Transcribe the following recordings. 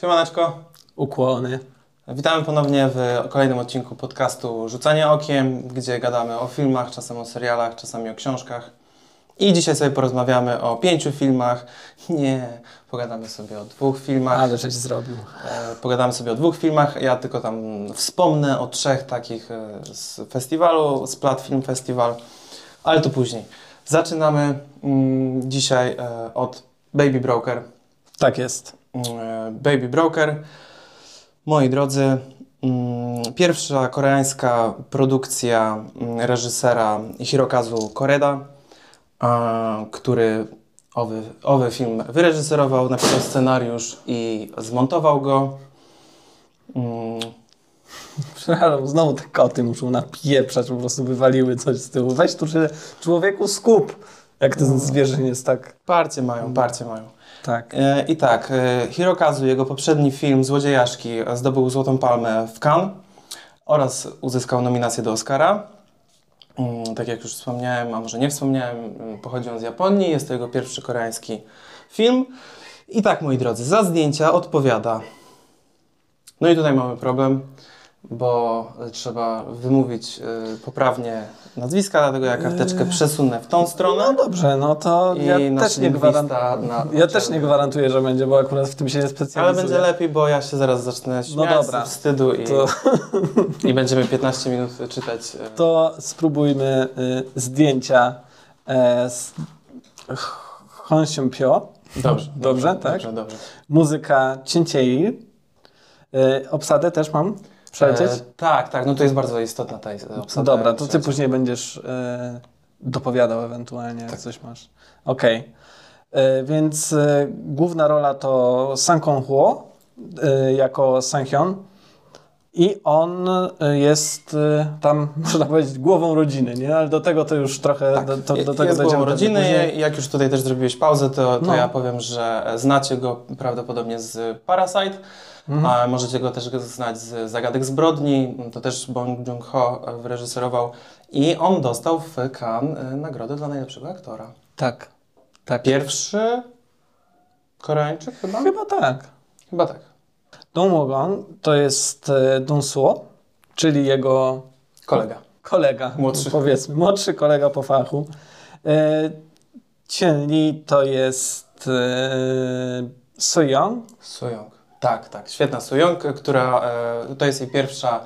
Siemaneczko. Ukłony. Witamy ponownie w kolejnym odcinku podcastu Rzucanie Okiem, gdzie gadamy o filmach, czasem o serialach, czasami o książkach. I dzisiaj sobie porozmawiamy o pięciu filmach. Nie, pogadamy sobie o dwóch filmach. Ale żeś zrobił. E, Pogadamy sobie o dwóch filmach. Ja tylko tam wspomnę o trzech takich e, z festiwalu, z Plat Film Festival, ale to później. Zaczynamy mm, dzisiaj e, od Baby Broker. Tak jest. E, Baby Broker. Moi drodzy, mm, pierwsza koreańska produkcja mm, reżysera Hirokazu Koreda, który owy, owy film wyreżyserował, napisał scenariusz i zmontował go. Mm, Przepraszam, znowu te koty muszą napieprzać, po prostu wywaliły coś z tyłu. Weź tu się człowieku skup, jak ten zwierzę jest tak. Parcie mają, parcie mają. Tak. E, I tak, e, Hirokazu, jego poprzedni film Złodziejaszki zdobył Złotą Palmę w Cannes oraz uzyskał nominację do Oscara. Mm, Tak jak już wspomniałem, a może nie wspomniałem, mm, pochodzi on z Japonii, jest to jego pierwszy koreański film. I tak, moi drodzy, za zdjęcia odpowiada. No i tutaj mamy problem, bo trzeba wymówić e, poprawnie nazwiska, dlatego ja karteczkę przesunę w tą stronę. No dobrze, no to I ja też nie lingwista na Ja też nie gwarantuję, że będzie, bo akurat w tym się nie Ale specjalizuję. będzie lepiej, bo ja się zaraz zacznę No dobra. z wstydu i, To, i będziemy 15 minut czytać. e, to spróbujmy y, zdjęcia e, z Hong Pyo. Dobrze. Dobrze, tak? Dobrze, dobrze. Muzyka Cięciei. Y, obsadę też mam przelecieć? E, tak, tak, no to jest bardzo istotna ta obsada. Dobra, to ty później będziesz e, dopowiadał ewentualnie, Tak. jak coś masz. Okej. E, Więc e, główna rola to Sang Kong-ho e, jako Sang-hyun i on jest tam, można powiedzieć, głową rodziny, nie? Ale do tego to już trochę, Tak, do, to, do tego jest głową rodziny. później. Jak już tutaj też zrobiłeś pauzę, to, to No. ja powiem, że znacie go prawdopodobnie z Parasite, Mhm. a możecie go też znać z Zagadek zbrodni. To też Bong Joon-ho wyreżyserował i on dostał w Cannes e, nagrodę dla najlepszego aktora. Tak, tak. Pierwszy Koreańczyk chyba? Chyba tak. Chyba tak. Dong to jest e, Dong Suo, czyli jego Kolega. kolega, Młodszy. powiedzmy, młodszy kolega po fachu. E, Cien Li to jest Soyoung. Sojong. Tak, tak. Świetna Sojong, która e, to jest jej pierwsza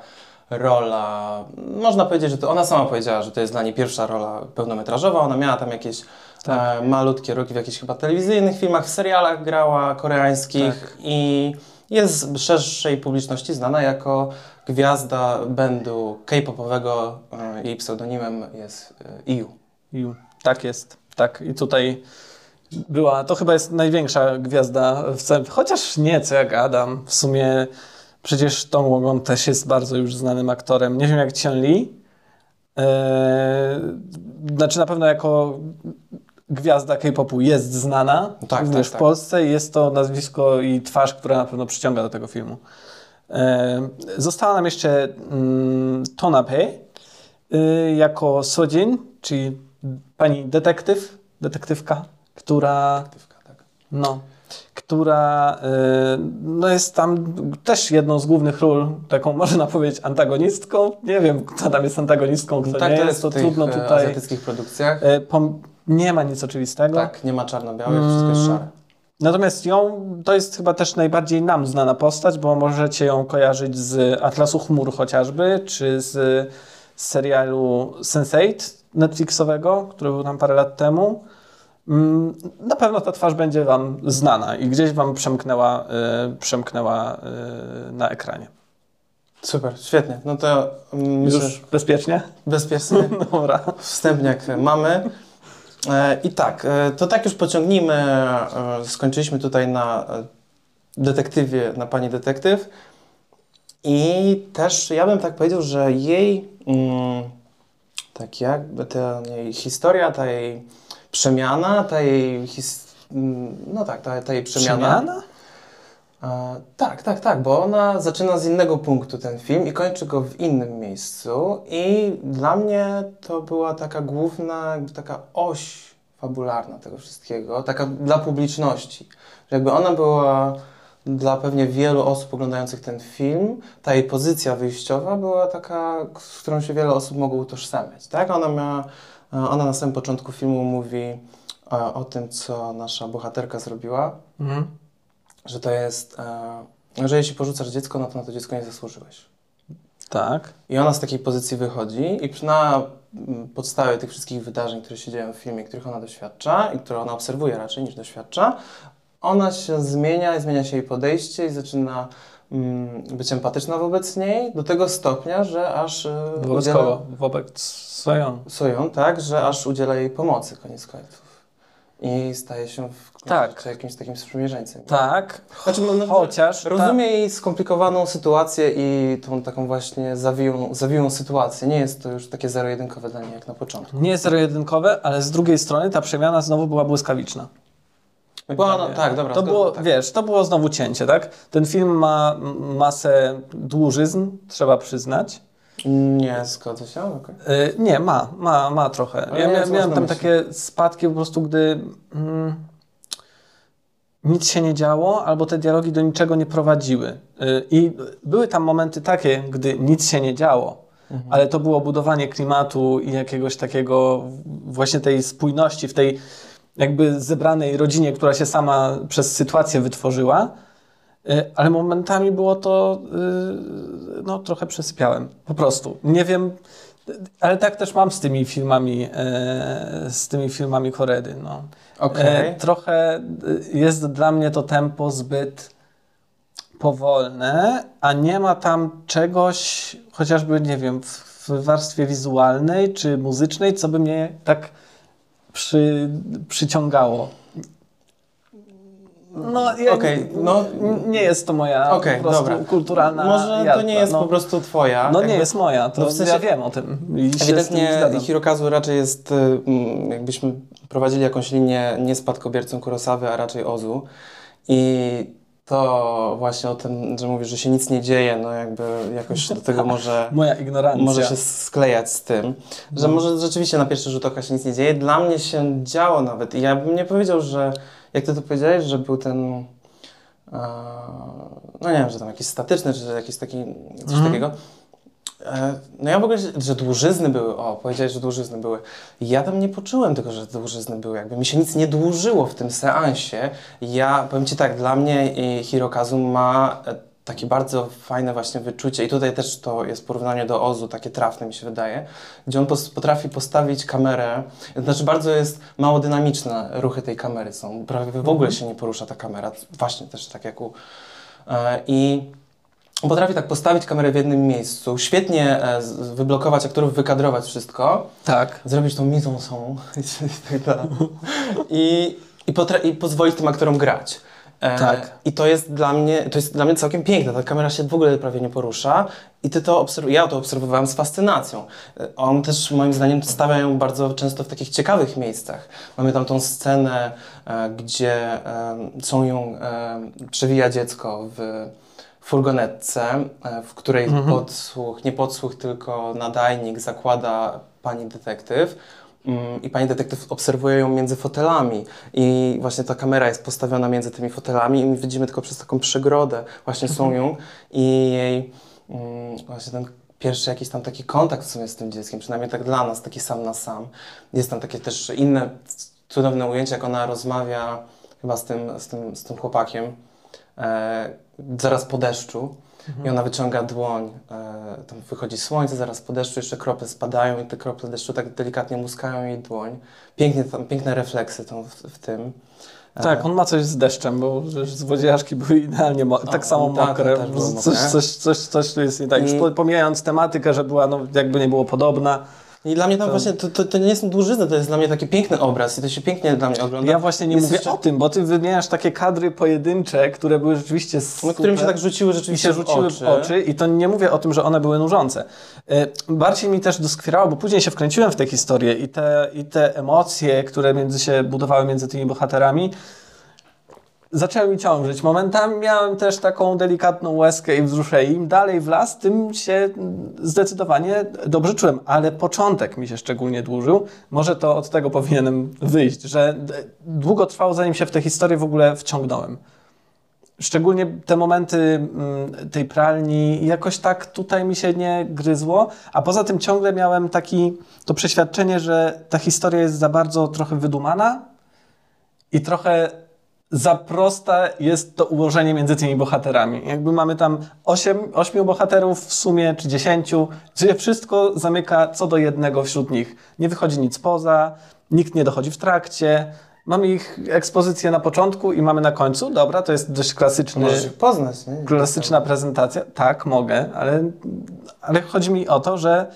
rola. Można powiedzieć, że to ona sama powiedziała, że to jest dla niej pierwsza rola pełnometrażowa. Ona miała tam jakieś Tak. e, malutkie roki w jakichś chyba telewizyjnych filmach, w serialach grała koreańskich Tak. i jest szerszej publiczności znana jako gwiazda bandu K-popowego. E, jej pseudonimem jest e, IU. Ju. Tak jest, tak. I tutaj była, to chyba jest największa gwiazda w całym, chociaż nie, co ja gadam. W sumie przecież Tom Wogon też jest bardzo już znanym aktorem. Nie wiem jak Cien Li. E, znaczy na pewno jako gwiazda K-popu jest znana Tak, również tak, w tak. Polsce. Jest to nazwisko i twarz, która na pewno przyciąga do tego filmu. E, została nam jeszcze mm, Tona Pei y, jako Sojin, czyli pani detektyw, detektywka, która, tak. no, która y, no jest tam też jedną z głównych ról, taką można powiedzieć antagonistką. Nie wiem, kto tam jest antagonistką, kto tak nie to jest, to w trudno e, tutaj. azjatyckich produkcjach. y, nie ma nic oczywistego. Tak, nie ma czarno-białych, wszystko jest szare. Natomiast ją, to jest chyba też najbardziej nam znana postać, bo możecie ją kojarzyć z Atlasu Chmur chociażby, czy z serialu Sense8 Netflixowego, który był tam parę lat temu. Mm, Na pewno ta twarz będzie Wam znana i gdzieś Wam przemknęła, y, przemknęła y, na ekranie. Super, świetnie. No to mm, myślę, Już bezpiecznie? bezpiecznie Dobra. wstępniak mamy. E, I tak, e, to tak już pociągnijmy. E, skończyliśmy tutaj na e, detektywie, na pani detektyw. I też ja bym tak powiedział, że jej mm, tak jakby ta jej historia, ta jej przemiana, ta jej his, no tak, ta, ta jej przemiana. Przemiana? E, tak, tak, tak, bo ona zaczyna z innego punktu ten film i kończy go w innym miejscu. I dla mnie to była taka główna, jakby taka oś fabularna tego wszystkiego, taka dla publiczności. Że jakby ona była dla pewnie wielu osób oglądających ten film ta jej pozycja wyjściowa była taka, z którą się wiele osób mogło utożsamiać. Tak? Ona, miała, ona na samym początku filmu mówi e, o tym, co nasza bohaterka zrobiła, Mhm. że to jest, e, że jeśli porzucasz dziecko, no to na to dziecko nie zasłużyłeś. Tak. I ona z takiej pozycji wychodzi i na podstawie tych wszystkich wydarzeń, które się dzieją w filmie, których ona doświadcza i które ona obserwuje raczej niż doświadcza, ona się zmienia, zmienia się jej podejście i zaczyna mm, być empatyczna wobec niej do tego stopnia, że aż e, Wobec udziela- kogo? Wobec swoją. Soją, tak, że aż udziela jej pomocy koniec końców. I staje się w Tak. jakimś takim sprzymierzeńcem. Tak. Znaczy, no, no, Chociaż. Rozumiem jej skomplikowaną sytuację i tą taką właśnie zawiłą, zawiłą sytuację. Nie jest to już takie zero-jedynkowe dla niej jak na początku. Ta, nie jest zero-jedynkowe, ale z drugiej strony ta przemiana znowu była błyskawiczna. Była, no, tak, dobra. To było, tak. wiesz, to było znowu cięcie, tak? Ten film ma masę dłużyzn, trzeba przyznać. Nie, zgodzę się, okej. Y, nie, ma, ma, ma trochę. Ale Ja mia, miałem tam myśli? takie spadki po prostu, gdy mm, nic się nie działo, albo te dialogi do niczego nie prowadziły. Y, I były tam momenty takie, gdy nic się nie działo, Mhm. ale to było budowanie klimatu i jakiegoś takiego właśnie tej spójności w tej jakby zebranej rodzinie, która się sama przez sytuację wytworzyła. Y, Ale momentami było to, y, no trochę przesypiałem, po prostu. Nie wiem, ale tak też mam z tymi filmami, e, z tymi filmami Koredy. No. Okej. E, trochę y, jest dla mnie to tempo zbyt powolne, a nie ma tam czegoś, chociażby, nie wiem, w warstwie wizualnej czy muzycznej, co by mnie tak przy, przyciągało. No, ja, Okej, no- nie jest to moja Okej, po dobra. kulturalna Może to nie jest no. po prostu twoja. No nie jakby- jest moja, to no w sensie- ja wiem o tym Ewidentnie. Hirokazu raczej jest, y, mm, jakbyśmy prowadzili jakąś linię nie spadkobiercą Kurosawy, a raczej Ozu. I to właśnie o tym, że mówisz, że się nic nie dzieje, no jakby jakoś do tego może... Moja ignorancja. może się sklejać z tym, że No. może rzeczywiście na pierwszy rzut oka się nic nie dzieje. Dla mnie się działo nawet i ja bym nie powiedział, że jak ty to powiedziałeś, że był ten e, no nie wiem, że tam jakiś statyczny, czy jakiś taki, coś Mhm. takiego. E, No ja w ogóle, że dłużyzny były, o, powiedziałeś, że dłużyzny były. Ja tam nie poczułem tego, że dłużyzny były, jakby mi się nic nie dłużyło w tym seansie. Ja, powiem Ci tak, dla mnie Hirokazu ma e, takie bardzo fajne właśnie wyczucie i tutaj też to jest porównanie do Ozu, takie trafne mi się wydaje, gdzie on potrafi postawić kamerę, znaczy bardzo jest mało dynamiczne ruchy tej kamery są, prawie w ogóle się nie porusza ta kamera, właśnie też tak jak u... E, I on potrafi tak postawić kamerę w jednym miejscu, świetnie e, wyblokować aktorów, wykadrować wszystko, Tak. zrobić tą mizą są i tak dalej. I, i, pozwolić tym aktorom grać. E, Tak. I to jest dla mnie, to jest dla mnie całkiem piękne. Ta kamera się w ogóle prawie nie porusza i ty to ja to obserwowałem z fascynacją. E, On też moim zdaniem stawia ją bardzo często w takich ciekawych miejscach. Mamy tam tą scenę, e, gdzie e, są ją przewija dziecko w furgonetce, e, w której Mhm. podsłuch, nie podsłuch, tylko nadajnik zakłada pani detektyw. Mm, I pani detektyw obserwuje ją między fotelami i właśnie ta kamera jest postawiona między tymi fotelami i my widzimy tylko przez taką przegrodę właśnie są ją i jej mm, właśnie ten pierwszy jakiś tam taki kontakt w sumie z tym dzieckiem, przynajmniej tak dla nas, taki sam na sam. Jest tam takie też inne cudowne ujęcie, jak ona rozmawia chyba z tym, z tym, z tym chłopakiem e, zaraz po deszczu i ona wyciąga dłoń, e, tam wychodzi słońce, zaraz po deszczu jeszcze krople spadają i te krople deszczu tak delikatnie muskają jej dłoń. Pięknie, tam, piękne refleksy tą w, w tym. E, Tak, on ma coś z deszczem, bo przecież złodziejaszki były idealnie tak samo mokre. coś, coś, coś, coś tu jest nie tak. Już pomijając tematykę, że była no, jakby nie było podobna. I dla mnie tam To- właśnie, to, to, to nie jest dłużyzna, to jest dla mnie taki piękny obraz i to się pięknie dla mnie ogląda. Ja właśnie nie Jest mówię jeszcze- o tym, bo ty wymieniasz takie kadry pojedyncze, które były rzeczywiście No, super. które mi się tak rzuciły i rzeczywiście się rzuciły w oczy. w oczy i to nie mówię o tym, że one były nużące. E, Bardziej mi też doskwierało, bo później się wkręciłem w tę historię i te, i te emocje, które między się budowały między tymi bohaterami, zaczęły mi ciążyć. Momentami miałem też taką delikatną łezkę i wzruszenie. Im dalej w las, tym się zdecydowanie dobrze czułem, ale początek mi się szczególnie dłużył. Może to od tego powinienem wyjść, że długo trwało, zanim się w tę historię w ogóle wciągnąłem. Szczególnie te momenty mm, tej pralni jakoś tak tutaj mi się nie gryzło, a poza tym ciągle miałem taki to przeświadczenie, że ta historia jest za bardzo trochę wydumana i trochę za proste jest to ułożenie między tymi bohaterami. Jakby mamy tam osiem, ośmiu bohaterów w sumie, czy dziesięciu, gdzie wszystko zamyka co do jednego wśród nich. Nie wychodzi nic poza, nikt nie dochodzi w trakcie. Mamy ich ekspozycję na początku i mamy na końcu. Dobra, to jest dość klasyczny, Możesz ich poznać, nie? klasyczna prezentacja. Tak, mogę, ale, ale chodzi mi o to, że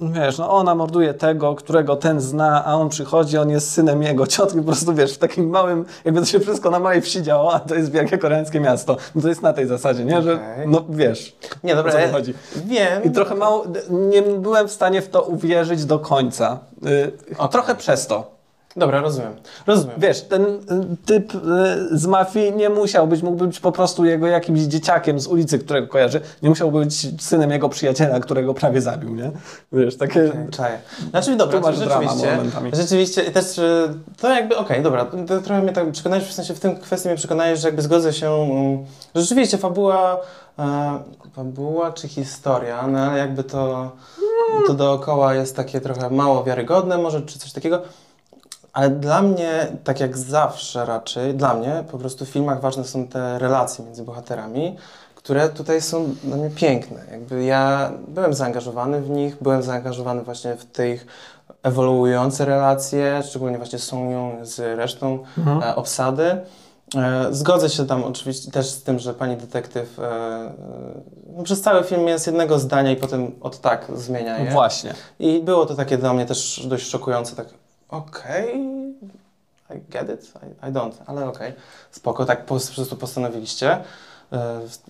wiesz, no ona morduje tego, którego ten zna, a on przychodzi, on jest synem jego ciotki, po prostu wiesz, w takim małym, jakby to się wszystko na małej wsi działo, a to jest wielkie koreańskie miasto. No to jest na tej zasadzie, nie? Że, Okej. no wiesz, Nie, dobra, o co ja chodzi. wiem. I trochę mało, nie byłem w stanie w to uwierzyć do końca. Y, Okej. Trochę przez to. Dobra, rozumiem. Rozumiem. Wiesz, ten y, typ y, z mafii nie musiał być, mógłby być po prostu jego jakimś dzieciakiem z ulicy, którego kojarzy. Nie musiał być synem jego przyjaciela, którego prawie zabił, nie? Wiesz, takie... Okej, Czaję. Znaczy, dobra, Tu masz rzeczywiście, rzeczywiście też e, to jakby, okej, dobra, to trochę mnie tak przekonałeś, w sensie w tym kwestii mnie przekonałeś, że jakby zgodzę się, mm, że rzeczywiście fabuła, e, fabuła czy historia, no ale jakby to, to dookoła jest takie trochę mało wiarygodne może, czy coś takiego, ale dla mnie, tak jak zawsze raczej, dla mnie po prostu w filmach ważne są te relacje między bohaterami, które tutaj są dla mnie piękne. Jakby ja byłem zaangażowany w nich, byłem zaangażowany właśnie w te ich ewoluujące relacje, szczególnie właśnie z Sonią, z resztą Mhm. e, obsady. E, zgodzę się tam oczywiście też z tym, że pani detektyw e, no, przez cały film jest jednego zdania i potem od tak zmienia je. Właśnie. I było to takie dla mnie też dość szokujące, tak okej, I get it, I, I don't, ale okej, spoko, tak po, po prostu postanowiliście e,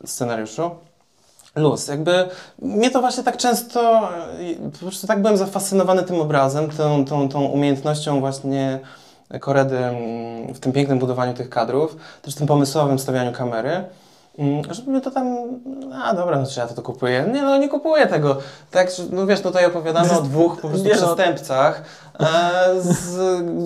w scenariuszu. Luz, jakby mnie to właśnie tak często, e, po prostu tak byłem zafascynowany tym obrazem, tą, tą, tą umiejętnością właśnie Koredy mm, w tym pięknym budowaniu tych kadrów, też tym pomysłowym stawianiu kamery, mm, że mnie to tam, a dobra, no czy ja to, to kupuję? Nie, no nie kupuję tego. Tak, no wiesz, tutaj opowiadano o dwóch po prostu no. przestępcach, e, z,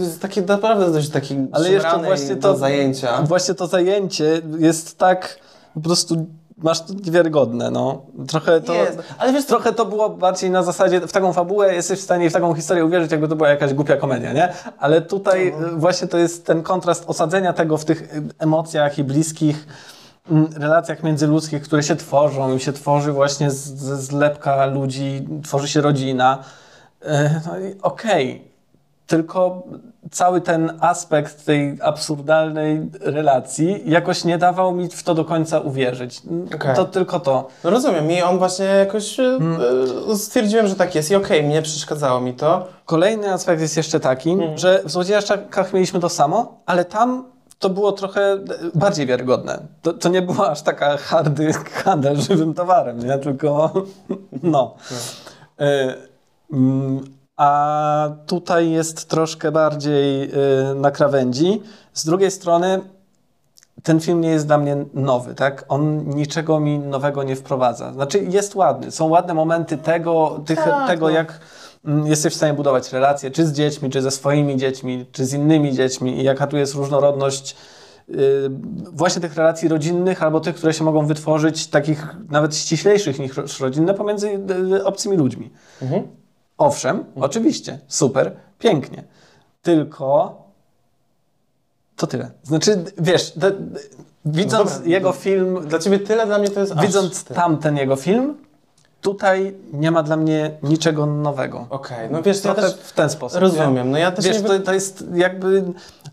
z takiej naprawdę dość takiej Ale jeszcze właśnie to zajęcia. Właśnie to zajęcie jest tak po prostu masz to niewiarygodne, no. Trochę to, Jest, ale wiesz trochę to było bardziej na zasadzie, w taką fabułę jesteś w stanie w taką historię uwierzyć, jakby to była jakaś głupia komedia, nie? Ale tutaj No. y, właśnie to jest ten kontrast osadzenia tego w tych y, emocjach i bliskich relacjach międzyludzkich, które się tworzą i się tworzy właśnie ze zlepka ludzi, tworzy się rodzina. Y, No i okej, tylko cały ten aspekt tej absurdalnej relacji jakoś nie dawał mi w to do końca uwierzyć. Okej. To tylko to. no rozumiem i on właśnie jakoś e, Hmm. e, stwierdziłem, że tak jest i okej, mnie przeszkadzało mi to. Kolejny aspekt jest jeszcze taki, że w Złodziejaszczakach mieliśmy to samo, ale tam to było trochę e, bardziej wiarygodne. To, to nie była aż taka hardy handel żywym towarem, nie? Tylko no. E, mm, A tutaj jest troszkę bardziej e, na krawędzi. Z drugiej strony ten film nie jest dla mnie nowy, tak? On niczego mi nowego nie wprowadza. Znaczy jest ładny, są ładne momenty tego, tych, Tak, tego no. jak jesteś w stanie budować relacje, czy z dziećmi, czy ze swoimi dziećmi, czy z innymi dziećmi i jaka tu jest różnorodność yy, właśnie tych relacji rodzinnych albo tych, które się mogą wytworzyć, takich nawet ściślejszych niż rodzinne pomiędzy yy, obcymi ludźmi. Mhm. Owszem, oczywiście, super, pięknie. Tylko to tyle. Znaczy, wiesz, d- widząc dobra, jego no- film, Dla ciebie tyle, dla mnie to jest widząc tamten jego film, tutaj nie ma dla mnie niczego nowego. Okej, no wiesz, ja Trochę też w ten sposób. rozumiem, no ja też Wiesz, nie... to, to jest jakby,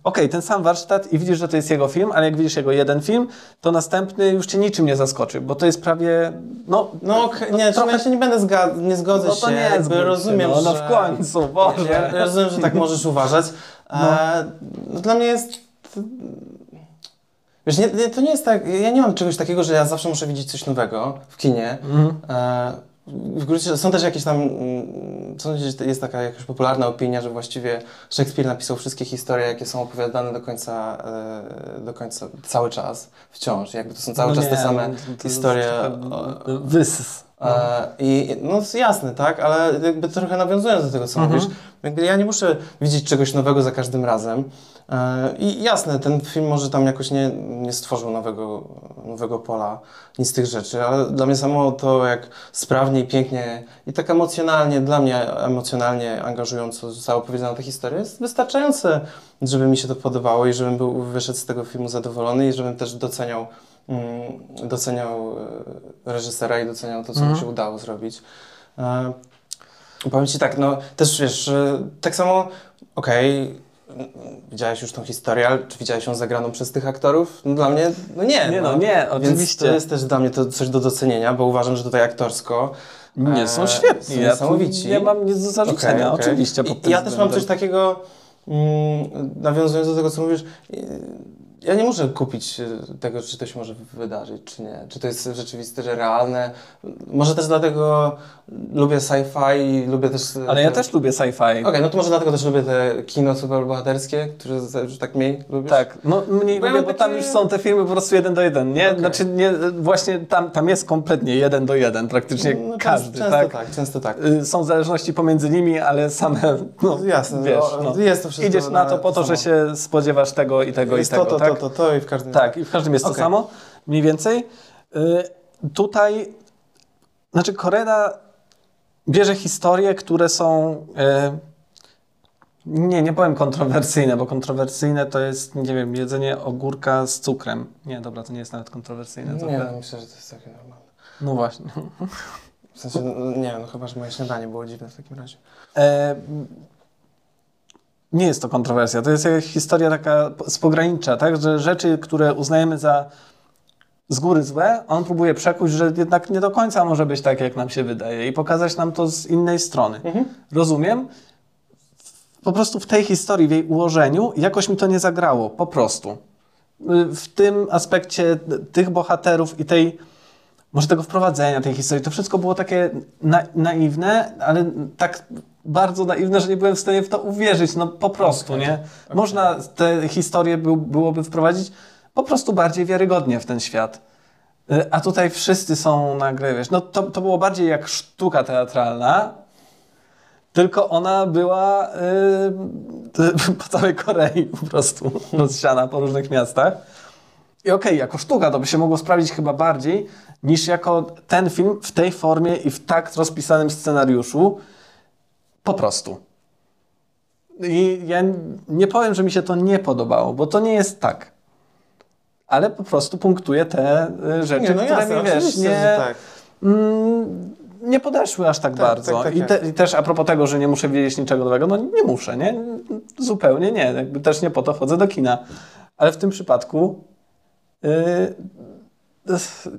okej, ten sam warsztat i widzisz, że to jest jego film, ale jak widzisz jego jeden film, to następny już cię niczym nie zaskoczy, bo to jest prawie, no, No okej, nie, trochę- ja się nie będę zgadzał, nie zgodzę no to się, nie jakby się, rozumiem, no, no że... w końcu, Boże. Ja, ja rozumiem, że tak możesz uważać. E, no, dla mnie jest... Wiesz, nie, nie, to nie jest tak, ja nie mam czegoś takiego, że ja zawsze muszę widzieć coś nowego w kinie. Mhm. E, w gruncie są też jakieś tam, mm, są, jest taka jakaś popularna opinia, że właściwie Szekspir napisał wszystkie historie, jakie są opowiadane do końca, e, do końca cały czas, wciąż. Jakby to są cały No czas nie, te same no to- to historie. Wys. E, I no jest jasne, tak, ale jakby trochę nawiązując do tego, co Mhm. mówisz, jakby ja nie muszę widzieć czegoś nowego za każdym razem. E, I jasne, ten film może tam jakoś nie, nie stworzył nowego, nowego pola, nic z tych rzeczy, ale dla mnie samo to, jak sprawnie i pięknie i tak emocjonalnie, dla mnie emocjonalnie angażująco została opowiedziana ta historia, jest wystarczające, żeby mi się to podobało i żebym był, wyszedł z tego filmu zadowolony i żebym też doceniał, doceniał e, reżysera i doceniał to, co mu się udało zrobić. E, Powiem Ci tak, no też wiesz, tak samo, okej, m, widziałeś już tą historię, ale czy widziałeś ją zagraną przez tych aktorów? No dla mnie, no nie. Nie, no nie, Więc oczywiście. to jest też dla mnie to coś do docenienia, bo uważam, że tutaj aktorsko Nie, są e, świetni. Są ja tu niesamowici. nie mam nic do zarzucenia, Okej, okej. oczywiście. I, ja też mam względem. coś takiego, mm, nawiązując do tego, co mówisz, ja nie muszę kupić y, tego, czy to się może wydarzyć, czy nie. Czy to jest rzeczywiste, że realne. Może też dlatego lubię sci-fi i lubię też... y, Ale ja te- też lubię sci-fi. Okej, no to może dlatego też lubię te kino superbohaterskie, które już tak mniej lubisz? Tak, no mniej Bo ja lubię, bo tam takie- już są te filmy po prostu jeden do jeden, nie? Okej. Znaczy, nie, właśnie tam, tam jest kompletnie jeden do jeden, praktycznie No, każdy, często, tak? Tak, często tak. Y, Są zależności pomiędzy nimi, ale same, no, Jasne, wiesz, no, jest to wszystko idziesz na to po to, samo. że się spodziewasz tego i tego jest i tego, to, to, tak? to, to, to i w każdym Tak, i w każdym jest to Okej. samo, mniej więcej. Y, tutaj, znaczy Koreda bierze historie, które są, y, nie, nie powiem kontrowersyjne, bo kontrowersyjne to jest, nie wiem, jedzenie ogórka z cukrem. Nie, dobra, to nie jest nawet kontrowersyjne. Nie, trochę. no, myślę, że to jest takie normalne. No właśnie. W sensie, no, nie wiem, no chyba, że moje śniadanie było dziwne w takim razie. E, nie jest to kontrowersja, to jest jakaś historia taka z pogranicza, tak? Że rzeczy, które uznajemy za z góry złe, on próbuje przekuć, że jednak nie do końca może być tak, jak nam się wydaje i pokazać nam to z innej strony. Rozumiem. Po prostu w tej historii, w jej ułożeniu, jakoś mi to nie zagrało. Po prostu. W tym aspekcie tych bohaterów i tej, może tego wprowadzenia tej historii, to wszystko było takie na, naiwne, ale tak bardzo naiwne, że nie byłem w stanie w to uwierzyć. No po prostu, Okej, nie? Można tę historię był, byłoby wprowadzić po prostu bardziej wiarygodnie w ten świat. Y, A tutaj wszyscy są nagle, wiesz, no to, to było bardziej jak sztuka teatralna, tylko ona była y, po całej Korei po prostu rozsiana po różnych miastach. I okej, jako sztuka to by się mogło sprawdzić chyba bardziej niż jako ten film w tej formie i w tak rozpisanym scenariuszu. Po prostu. I ja nie powiem, że mi się to nie podobało, bo to nie jest tak. Ale po prostu punktuję te y, rzeczy, Nie, no które jasne, mi wiesz, nie, tak. mm, nie podeszły aż tak, Tak, bardzo. tak, tak, I, tak. te, I też a propos tego, że nie muszę wiedzieć niczego nowego, no nie muszę, nie? Zupełnie nie. Jakby też nie po to chodzę do kina. Ale w tym przypadku yy,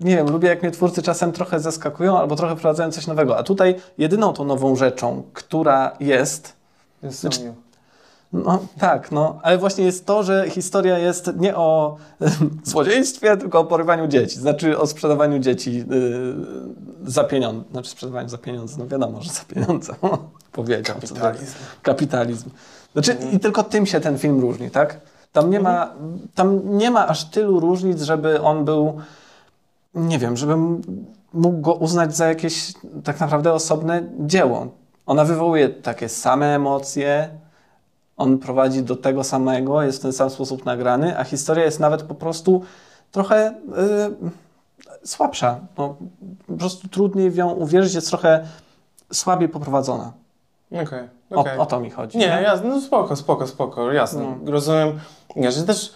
nie wiem, lubię jak mnie twórcy czasem trochę zaskakują albo trochę wprowadzają coś nowego. A tutaj jedyną tą nową rzeczą, która jest, Jest Znaczy-. No tak, no, ale właśnie jest to, że historia jest nie o złodziejstwie, tylko o porywaniu dzieci. Znaczy o sprzedawaniu dzieci yy, za pieniądze. Znaczy sprzedawaniu za pieniądze, no wiadomo, że za pieniądze. Powiedział. Kapitalizm. Kapitalizm. Znaczy i tylko tym się ten film różni, tak? Tam nie ma, tam nie ma aż tylu różnic, żeby on był, nie wiem, żebym mógł go uznać za jakieś tak naprawdę osobne dzieło. Ona wywołuje takie same emocje, on prowadzi do tego samego, jest w ten sam sposób nagrany, a historia jest nawet po prostu trochę y, słabsza. No, po prostu trudniej w nią uwierzyć, jest trochę słabiej poprowadzona. Okej, O, okej. o to mi chodzi. Nie, jasne, no spoko, spoko, spoko, jasne. No. Rozumiem. Ja, że też...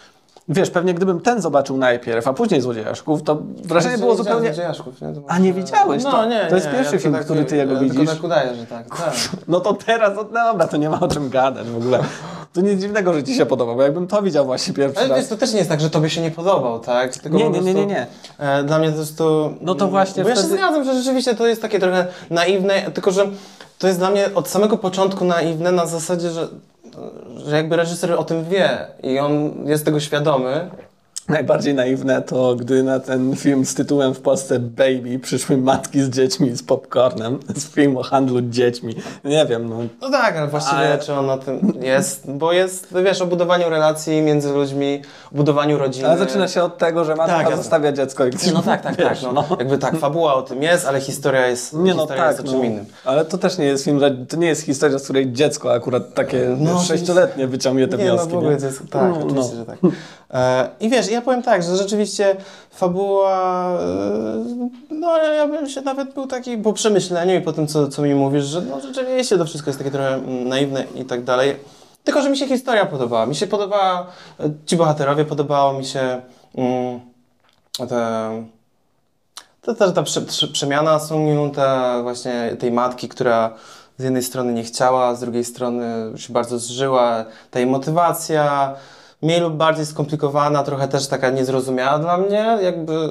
Wiesz, pewnie gdybym ten zobaczył najpierw, a później Złodziejaszków, to wrażenie było zupełnie... Złodziejaszków, nie? To A, nie widziałeś? No, To- nie, to jest nie, pierwszy ja film, tak, który ty jego ja widzisz. Tylko tak udaję, że tak. tak. No to teraz, no dobra, to nie ma o czym gadać w ogóle. To nic dziwnego, że ci się podoba, bo jakbym to widział właśnie pierwszy Ale wiesz, raz... to też nie jest tak, że tobie się nie podobał, tak? Tylko Nie, nie, nie, nie, nie. E, dla mnie to jest to... No to właśnie Bo ja się wtedy- zgadzam, że rzeczywiście to jest takie trochę naiwne, tylko że to jest dla mnie od samego początku naiwne na zasadzie, że, że jakby reżyser o tym wie i on jest tego świadomy. Najbardziej naiwne to, gdy na ten film z tytułem w Polsce Baby przyszły matki z dziećmi z popcornem. Z film o handlu dziećmi. Nie wiem, no. No tak, ale właściwie Ale- czy on o tym jest, bo jest, wiesz, o budowaniu relacji między ludźmi, o budowaniu rodziny. Ale zaczyna się od tego, że matka Tak, zostawia dziecko i Nie, No tak, tak, tak. wiesz, No. Jakby tak, fabuła o tym jest, ale historia jest, Nie no historia tak, jest o czym no. innym. ale to też nie jest film, to nie jest historia, z której dziecko akurat takie No, no, sześcioletnie wyciągnie te nie, wnioski. no w ogóle nie? jest, tak, No, oczywiście, no. że tak. E, I wiesz, ja powiem tak, że rzeczywiście fabuła, e, no ja bym się nawet był taki po przemyśleniu i po tym, co, co mi mówisz, że no rzeczywiście to wszystko jest takie trochę naiwne i tak dalej. Tylko, że mi się historia podobała. Mi się podobała, e, ci bohaterowie, podobało mi się mm, to też ta prze, prze, przemiana Sungyun, ta właśnie tej matki, która z jednej strony nie chciała, z drugiej strony się bardzo zżyła, ta jej motywacja, mniej lub bardziej skomplikowana, trochę też taka niezrozumiała dla mnie, jakby,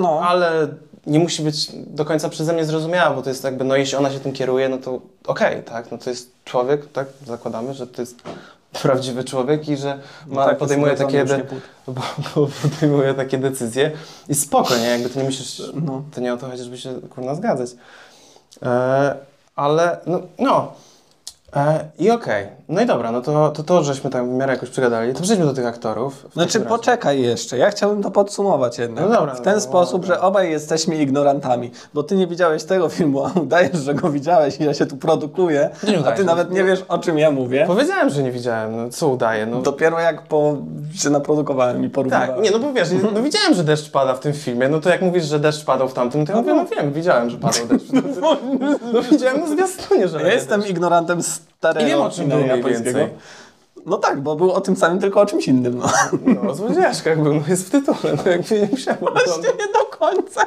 No. ale nie musi być do końca przeze mnie zrozumiała, bo to jest jakby, no jeśli ona się tym kieruje, no to okej, tak, no to jest człowiek, tak, zakładamy, że to jest prawdziwy człowiek i że ma, tak, podejmuje takie, de- bo, bo podejmuje takie decyzje i spoko, nie? Jakby to nie musisz, No. to nie o to chodzi, żeby się kurna zgadzać. E, ale no, no. E, i okej, no i dobra, no to, to to, żeśmy tam w miarę jakoś przygadali, to przejdźmy do tych aktorów. w Znaczy takim razie. poczekaj jeszcze, ja chciałbym to podsumować jednak. No dobra, w ten no, sposób, dobra. że obaj jesteśmy ignorantami, bo ty nie widziałeś tego filmu, a udajesz, że go widziałeś i ja się tu produkuję, Nie a udajesz, ty no. nawet nie wiesz o czym ja mówię. Powiedziałem, że nie widziałem, no co udaje, no. Dopiero jak po, się naprodukowałem i porównywałem. Tak, nie, no bo wiesz, no widziałem, że deszcz pada w tym filmie, no to jak mówisz, że deszcz padał w tamtym, to ja mówię, no wiem, widziałem, że padał deszcz. No, no widziałem, no zwiastunie, że Ja jestem deszcz. ignorantem starego I wiem, o czym był mniej więcej. No tak, bo był o tym samym, tylko o czymś innym. No. No, o złodziejaszkach był, no jest w tytule, no jakby nie musiałem. Właśnie nie do końca.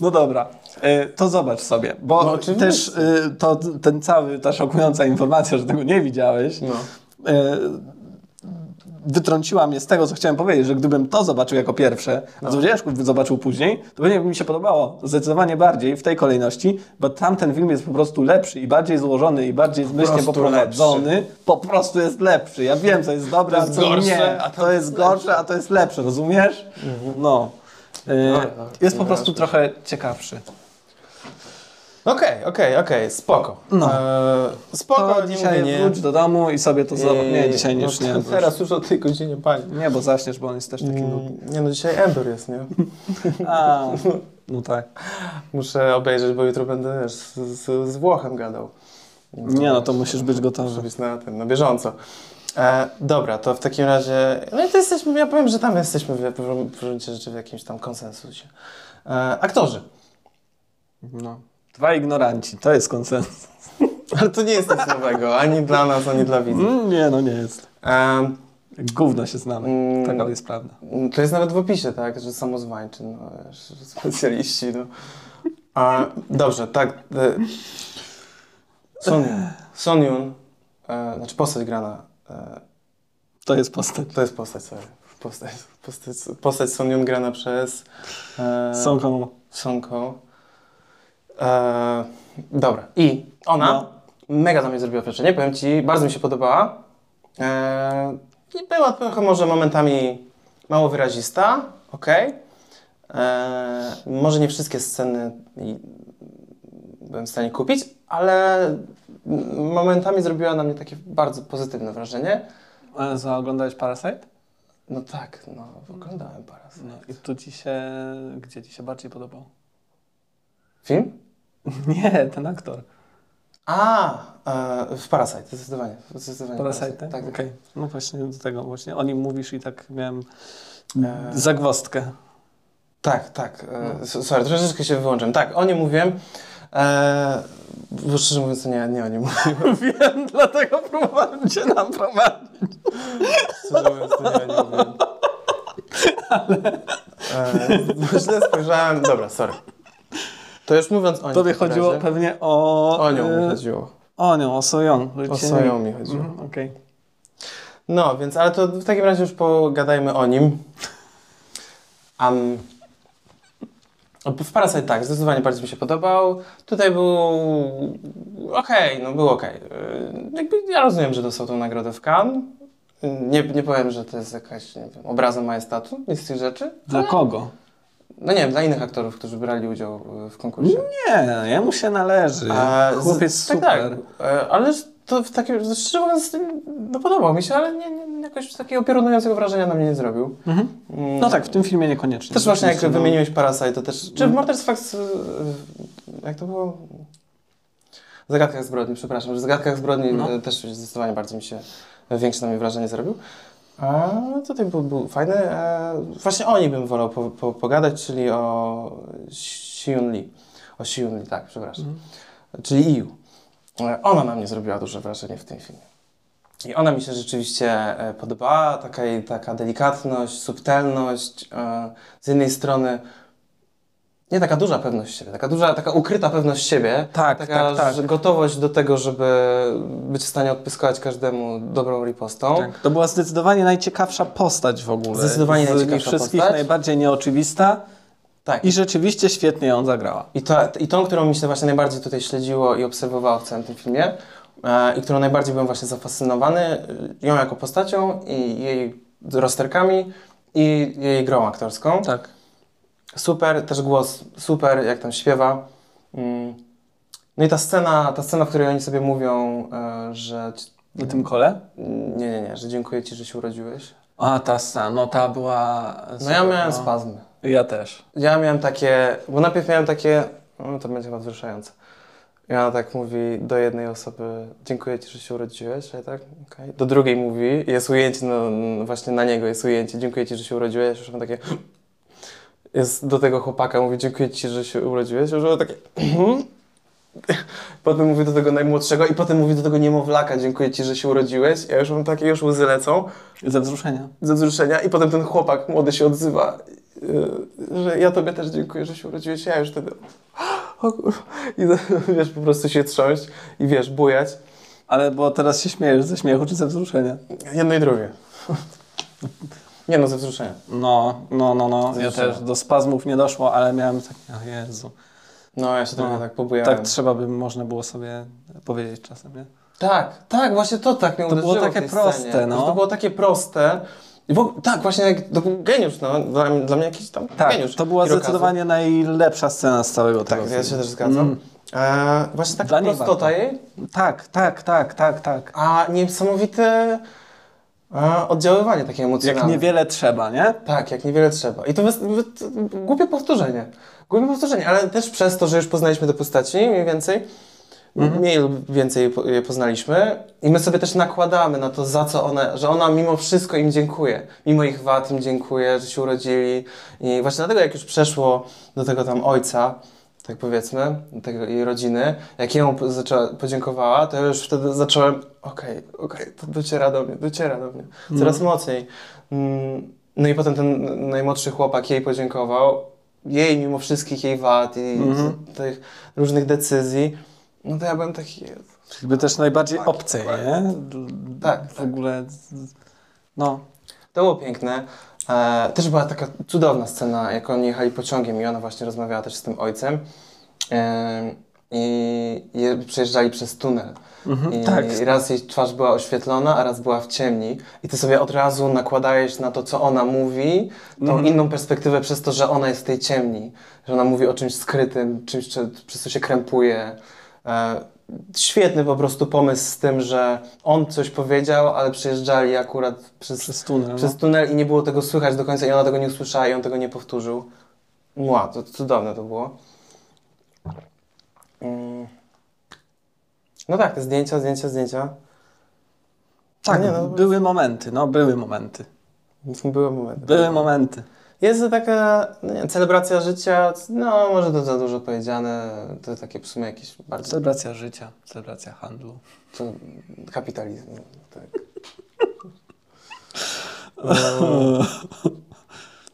No dobra, E, to zobacz sobie, bo No też e, to, ten cały, ta szokująca informacja, że tego nie widziałeś, No. Wytrąciła mnie z tego, co chciałem powiedzieć, że gdybym to zobaczył jako pierwsze, No. a Złodziejaszków zobaczył później, to pewnie by mi się podobało zdecydowanie bardziej w tej kolejności, bo tamten film jest po prostu lepszy i bardziej złożony i bardziej zmyślnie prostu poprowadzony, po prostu jest lepszy. Ja wiem, co jest dobre, To a jest co gorsze, nie, a to jest jest gorsze, a to jest lepsze, rozumiesz? No. E, No, no, jest po no, prostu trochę ciekawszy. Okej, okej, okej, spoko. No. Eee, spoko, To nie dzisiaj mówię nie. wróć do domu i sobie to zobacz. Nie, dzisiaj no już nie. Teraz już o tej godzinie, pani. Nie, bo zaśniesz, bo on jest też taki nudny. Mm, Nie no, dzisiaj Endor jest, nie? A, no tak. Muszę obejrzeć, bo jutro będę wiesz, z, z, z Włochem gadał. Nie no, to musisz być Muszę gotowy. być na tym, na bieżąco. E, dobra, to w takim razie, no i to jesteśmy, ja powiem, że tam jesteśmy w, w, w w jakimś tam konsensusie. E, aktorzy. No. Dwa ignoranci, to jest konsensus. Ale to nie jest nic nowego, ani dla nas, ani dla widzów. Mm, nie, no nie jest. E, Gówno się znamy. Mm. Taka jest prawda. To jest nawet w opisie, tak, że samozwańczy, no, że specjaliści, no. A, dobrze, tak. E, e, znaczy postać grana, e, To jest postać. to jest postać, sorry, postać, postać, postać grana przez e, komu. Sonko. E, dobra, i ona No. mega na mnie zrobiła wrażenie, powiem Ci, bardzo mi się podobała. E, I była trochę może momentami mało wyrazista, okej. E, Może nie wszystkie sceny byłem w stanie kupić, ale momentami zrobiła na mnie takie bardzo pozytywne wrażenie. A co, oglądałeś Parasite? No tak, no, oglądałem parę. No i tu ci się... Gdzie ci się bardziej podobał? Film? Nie, ten aktor. A, e, w Parasite, zdecydowanie. zdecydowanie Parasite, tak? tak? tak. Okej. No właśnie do tego, właśnie o nim mówisz i tak miałem E, zagwostkę. Tak, tak. E, sorry, troszeczkę się wyłączyłem. Tak, o nim mówiłem. E, bo szczerze mówiąc, nie, nie o nim mówiłem. Wiem, dlatego próbowałem cię naprowadzić. Szczerze mówiąc, to nie o nim mówiłem. E, bo źle spojrzałem. Dobra, sorry. To już mówiąc o nim. Tobie chodziło razie. pewnie o... O nią mi e, chodziło. O nią, o Soją. O Soją mi chodziło. Mhm, Okej. No, więc, ale to w takim razie już pogadajmy o nim. Um, w Parasite tak, zdecydowanie bardzo mi się podobał. Tutaj był okej, no był okej. Yy, Jakby ja rozumiem, że dostał tą nagrodę w Cannes. Nie, nie powiem, że to jest jakaś, nie wiem, obrazem majestatu, nic z tych rzeczy. Dla kogo? No nie wiem, dla innych aktorów, którzy brali udział y, w konkursie. Nie, jemu się należy. A, Chłopiec z- super. Tak, tak. E, Ale to w takim, szczerze mówiąc, no podobał mi się, ale nie, nie, jakoś takiego piorunującego wrażenia na mnie nie zrobił. Mhm. Mm. No tak, w tym filmie niekoniecznie. Też właśnie jak no. wymieniłeś Parasite, to też... Czy w Murder's Facts... y, Jak to było? W Zagadkach zbrodni, przepraszam, że w Zagadkach zbrodni No. też zdecydowanie bardziej mi się, większe na mnie wrażenie zrobił. A tutaj był, był fajny. E, właśnie o niej bym wolał po, po, pogadać, czyli o Xiun Lee. O Xiun Lee, tak, przepraszam. Czyli Iu. E, Ona na mnie zrobiła duże wrażenie w tym filmie. I ona mi się rzeczywiście e, podobała, taka jej taka delikatność, subtelność, e, z jednej strony nie taka duża pewność siebie, taka duża, taka ukryta pewność siebie, Tak, taka tak, tak. gotowość do tego, żeby być w stanie odpyskać każdemu dobrą ripostą. Tak, to była zdecydowanie najciekawsza postać w ogóle. Zdecydowanie z najciekawsza wszystkich postać. najbardziej nieoczywista Tak. i rzeczywiście świetnie ją zagrała. I, to, I tą, którą mi się właśnie najbardziej tutaj śledziło i obserwowało w całym tym filmie e, i którą najbardziej byłem właśnie zafascynowany, e, ją jako postacią i jej rozterkami i jej grą aktorską. Tak. Super, też głos super, jak tam śpiewa. Mm. No i ta scena, ta scena, w której oni sobie mówią, e, że Na tym kole? nie, nie, nie, że dziękuję Ci, że się urodziłeś. A, ta scena, no ta była... No super, ja miałem no. spazmy. Ja też. Ja miałem takie, bo najpierw miałem takie, no to będzie chyba wzruszające. I ona tak mówi do jednej osoby, dziękuję Ci, że się urodziłeś, a ja tak, okej. Do drugiej mówi, jest ujęcie, no, no właśnie na niego jest ujęcie, dziękuję Ci, że się urodziłeś, już mam takie, jest do tego chłopaka, mówi, dziękuję Ci, że się urodziłeś, już mam takie, potem mówi do tego najmłodszego i potem mówi do tego niemowlaka, dziękuję Ci, że się urodziłeś, ja już mam takie, już łzy lecą Ze wzruszenia. ze wzruszenia i potem ten chłopak młody się odzywa, yy, że ja tobie też dziękuję, że się urodziłeś, ja już wtedy o i wiesz, po prostu się trząść i wiesz, bujać, Ale bo teraz się śmiejesz ze śmiechu czy ze wzruszenia? jedno i drugie. Nie no, ze wzruszenia. No, no, no, no. Ja też do spazmów nie doszło, ale miałem tak, o Jezu. No, ja się trochę No, tak pobujałem. Tak trzeba by można było sobie powiedzieć czasem, nie? Tak, tak, właśnie to tak mnie To było takie proste, scenie, no. To było takie proste. Ogóle, tak, właśnie jak, to był geniusz, no, dla, mnie- dla mnie jakiś tam Tak, geniusz. to była Hirokazu. zdecydowanie najlepsza scena z całego tego Tak, ja się też zgadzam. Mm. E, właśnie taka prostota jej, Tak, tak, tak, tak, tak. a niesamowite oddziaływanie takie emocjonalne. Jak niewiele trzeba, nie? Tak, jak niewiele trzeba. I to wy- głupie powtórzenie. Głupie powtórzenie, ale też przez to, że już poznaliśmy te postaci mniej więcej, mniej lub więcej je po- je poznaliśmy i my sobie też nakładamy na to, za co one, że ona mimo wszystko im dziękuje. Mimo ich wad im dziękuję, że się urodzili. I właśnie dlatego, jak już przeszło do tego tam ojca, tak powiedzmy, tego jej rodziny, jak ją zaczęła, podziękowała, to ja już wtedy zacząłem, okej, okej, to dociera do mnie, dociera do mnie, coraz mocniej. Mm, No i potem ten najmłodszy chłopak jej podziękował, jej mimo wszystkich jej wad i Mhm. tych różnych decyzji, no to ja byłem taki. Jakby też najbardziej obce, nie? Tak, W ogóle, no. To było piękne. E, też była taka cudowna scena, jak oni jechali pociągiem i ona właśnie rozmawiała też z tym ojcem. E, I je, przejeżdżali przez tunel. Mhm, I tak. raz jej twarz była oświetlona, a raz była w ciemni. I ty sobie od razu nakładajesz na to, co ona mówi, tą Mhm. inną perspektywę przez to, że ona jest w tej ciemni. Że ona mówi o czymś skrytym, czymś, czy- przez co się krępuje. E, świetny po prostu pomysł z tym, że on coś powiedział, ale przejeżdżali akurat przez, Przez tunel. przez no. tunel i nie było tego słychać do końca i ona tego nie usłyszała i on tego nie powtórzył. Mła, to cudowne to było. Mm. No tak, te zdjęcia, zdjęcia, zdjęcia. Tak, No nie, no, były momenty, no były momenty. Były momenty. Były momenty. Jest to taka no nie, celebracja życia, no może to za dużo powiedziane, to takie w sumie jakieś bardzo Celebracja życia, celebracja handlu. to kapitalizm. Tak.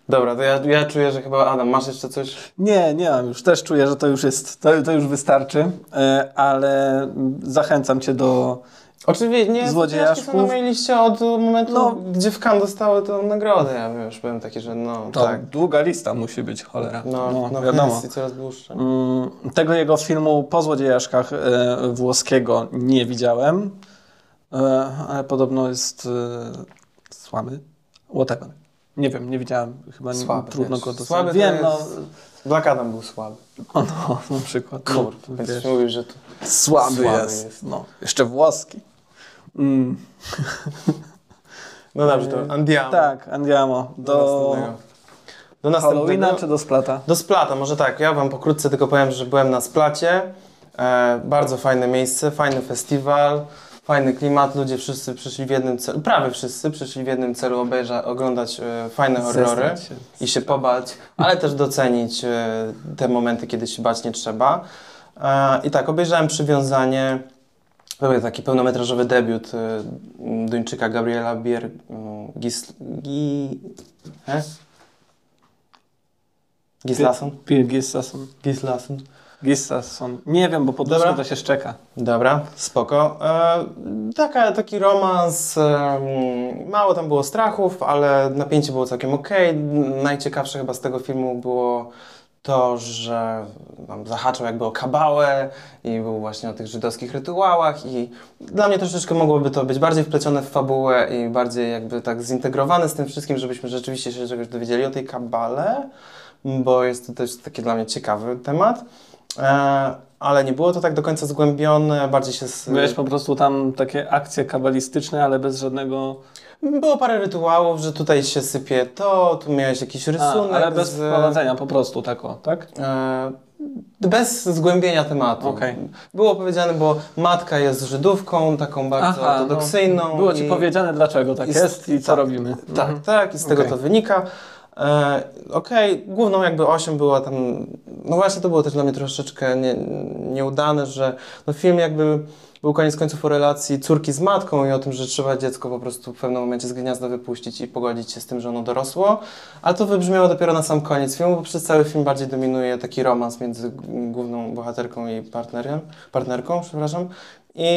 Dobra, to ja, ja czuję, że chyba Adam, masz jeszcze coś? Nie, nie mam już. Też czuję, że to już jest, to, to już wystarczy, e, ale zachęcam Cię do... Oczywiście, nie, Złodziejaszków. są na mojej liście od momentu, No. gdzie w Cannes dostały tę nagrodę. Ja już byłem taki, że no, To tak. długa lista musi być, cholera. No, no, no wiadomo. jest i coraz dłuższe. Mm, Tego jego filmu po złodziejaszkach e, włoskiego nie widziałem. E, ale podobno jest e, słaby. Whatever. Nie wiem, nie widziałem. Chyba nie, Słaby, trudno wiesz. go dostać. Słaby to Wiem, jest- Black Adam był słaby. no, no, na przykład. No, Kurde, więc wiesz, mówisz, że to... słaby, słaby jest. jest. No, jeszcze włoski. Mm, No dobrze, to Andiamo. tak, andiamo. Do, Do. Do następnego. Halloweena czy do Splata? Do Splata, może tak. Ja wam pokrótce tylko powiem, że byłem na Splacie. E, bardzo fajne miejsce, fajny festiwal, fajny klimat. Ludzie wszyscy przyszli w jednym celu, prawie wszyscy przyszli w jednym celu obejrza, oglądać e, fajne horrory się. i się pobać, ale też docenić e, te momenty, kiedy się bać nie trzeba. I tak, obejrzałem Przywiązanie. Taki pełnometrażowy debiut e, Duńczyka Gabriela Bier... mm, Gis... Gi... He? Gislason? Bill Gissason. Gislason. Gissason. Nie wiem, bo po Dobra. dusku to się szczeka. Dobra, spoko. E, taka, taki romans, e, mało tam było strachów, ale napięcie było całkiem ok. Najciekawsze chyba z tego filmu było to, że tam zahaczał jakby o kabałę i był właśnie o tych żydowskich rytuałach i dla mnie troszeczkę mogłoby to być bardziej wplecione w fabułę i bardziej jakby tak zintegrowane z tym wszystkim, żebyśmy rzeczywiście się czegoś dowiedzieli o tej kabale, bo jest to też taki dla mnie ciekawy temat. E, ale nie było to tak do końca zgłębione, bardziej się... Z... Po prostu tam takie akcje kabalistyczne, ale bez żadnego... Było parę rytuałów, że tutaj się sypie to, tu miałeś jakiś A, rysunek. ale bez z... wprowadzenia, po prostu tak o, tak? E, bez zgłębienia tematu. Okej. Było powiedziane, bo matka jest Żydówką, taką bardzo Aha, no. ortodoksyjną. Było ci i- powiedziane, dlaczego tak i- jest i co tak, robimy. Tak, Mhm. tak, i z tego Okej. to wynika. E, Okej, główną jakby osią była tam, no właśnie to było też dla mnie troszeczkę nie, nieudane, że no film jakby był koniec końców o relacji córki z matką i o tym, że trzeba dziecko po prostu w pewnym momencie z gniazda wypuścić i pogodzić się z tym, że ono dorosło, ale to wybrzmiało dopiero na sam koniec filmu, bo przez cały film bardziej dominuje taki romans między główną bohaterką i partnerem, partnerką, przepraszam. I,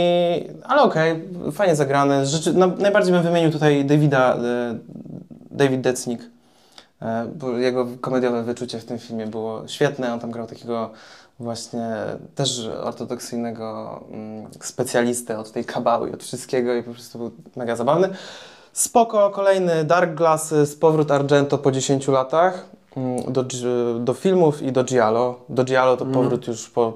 ale okej, fajnie zagrane. Rzeczy, no, najbardziej bym wymienił tutaj Davida, e, David Decnik. E, jego komediowe wyczucie w tym filmie było świetne. On tam grał takiego właśnie też ortodoksyjnego mm, specjalistę od tej kabały i od wszystkiego i po prostu był mega zabawny. Spoko, kolejny Dark Glasses, powrót Argento po 10 latach mm, do, do filmów i do Giallo. Do Giallo to Mhm. powrót już po...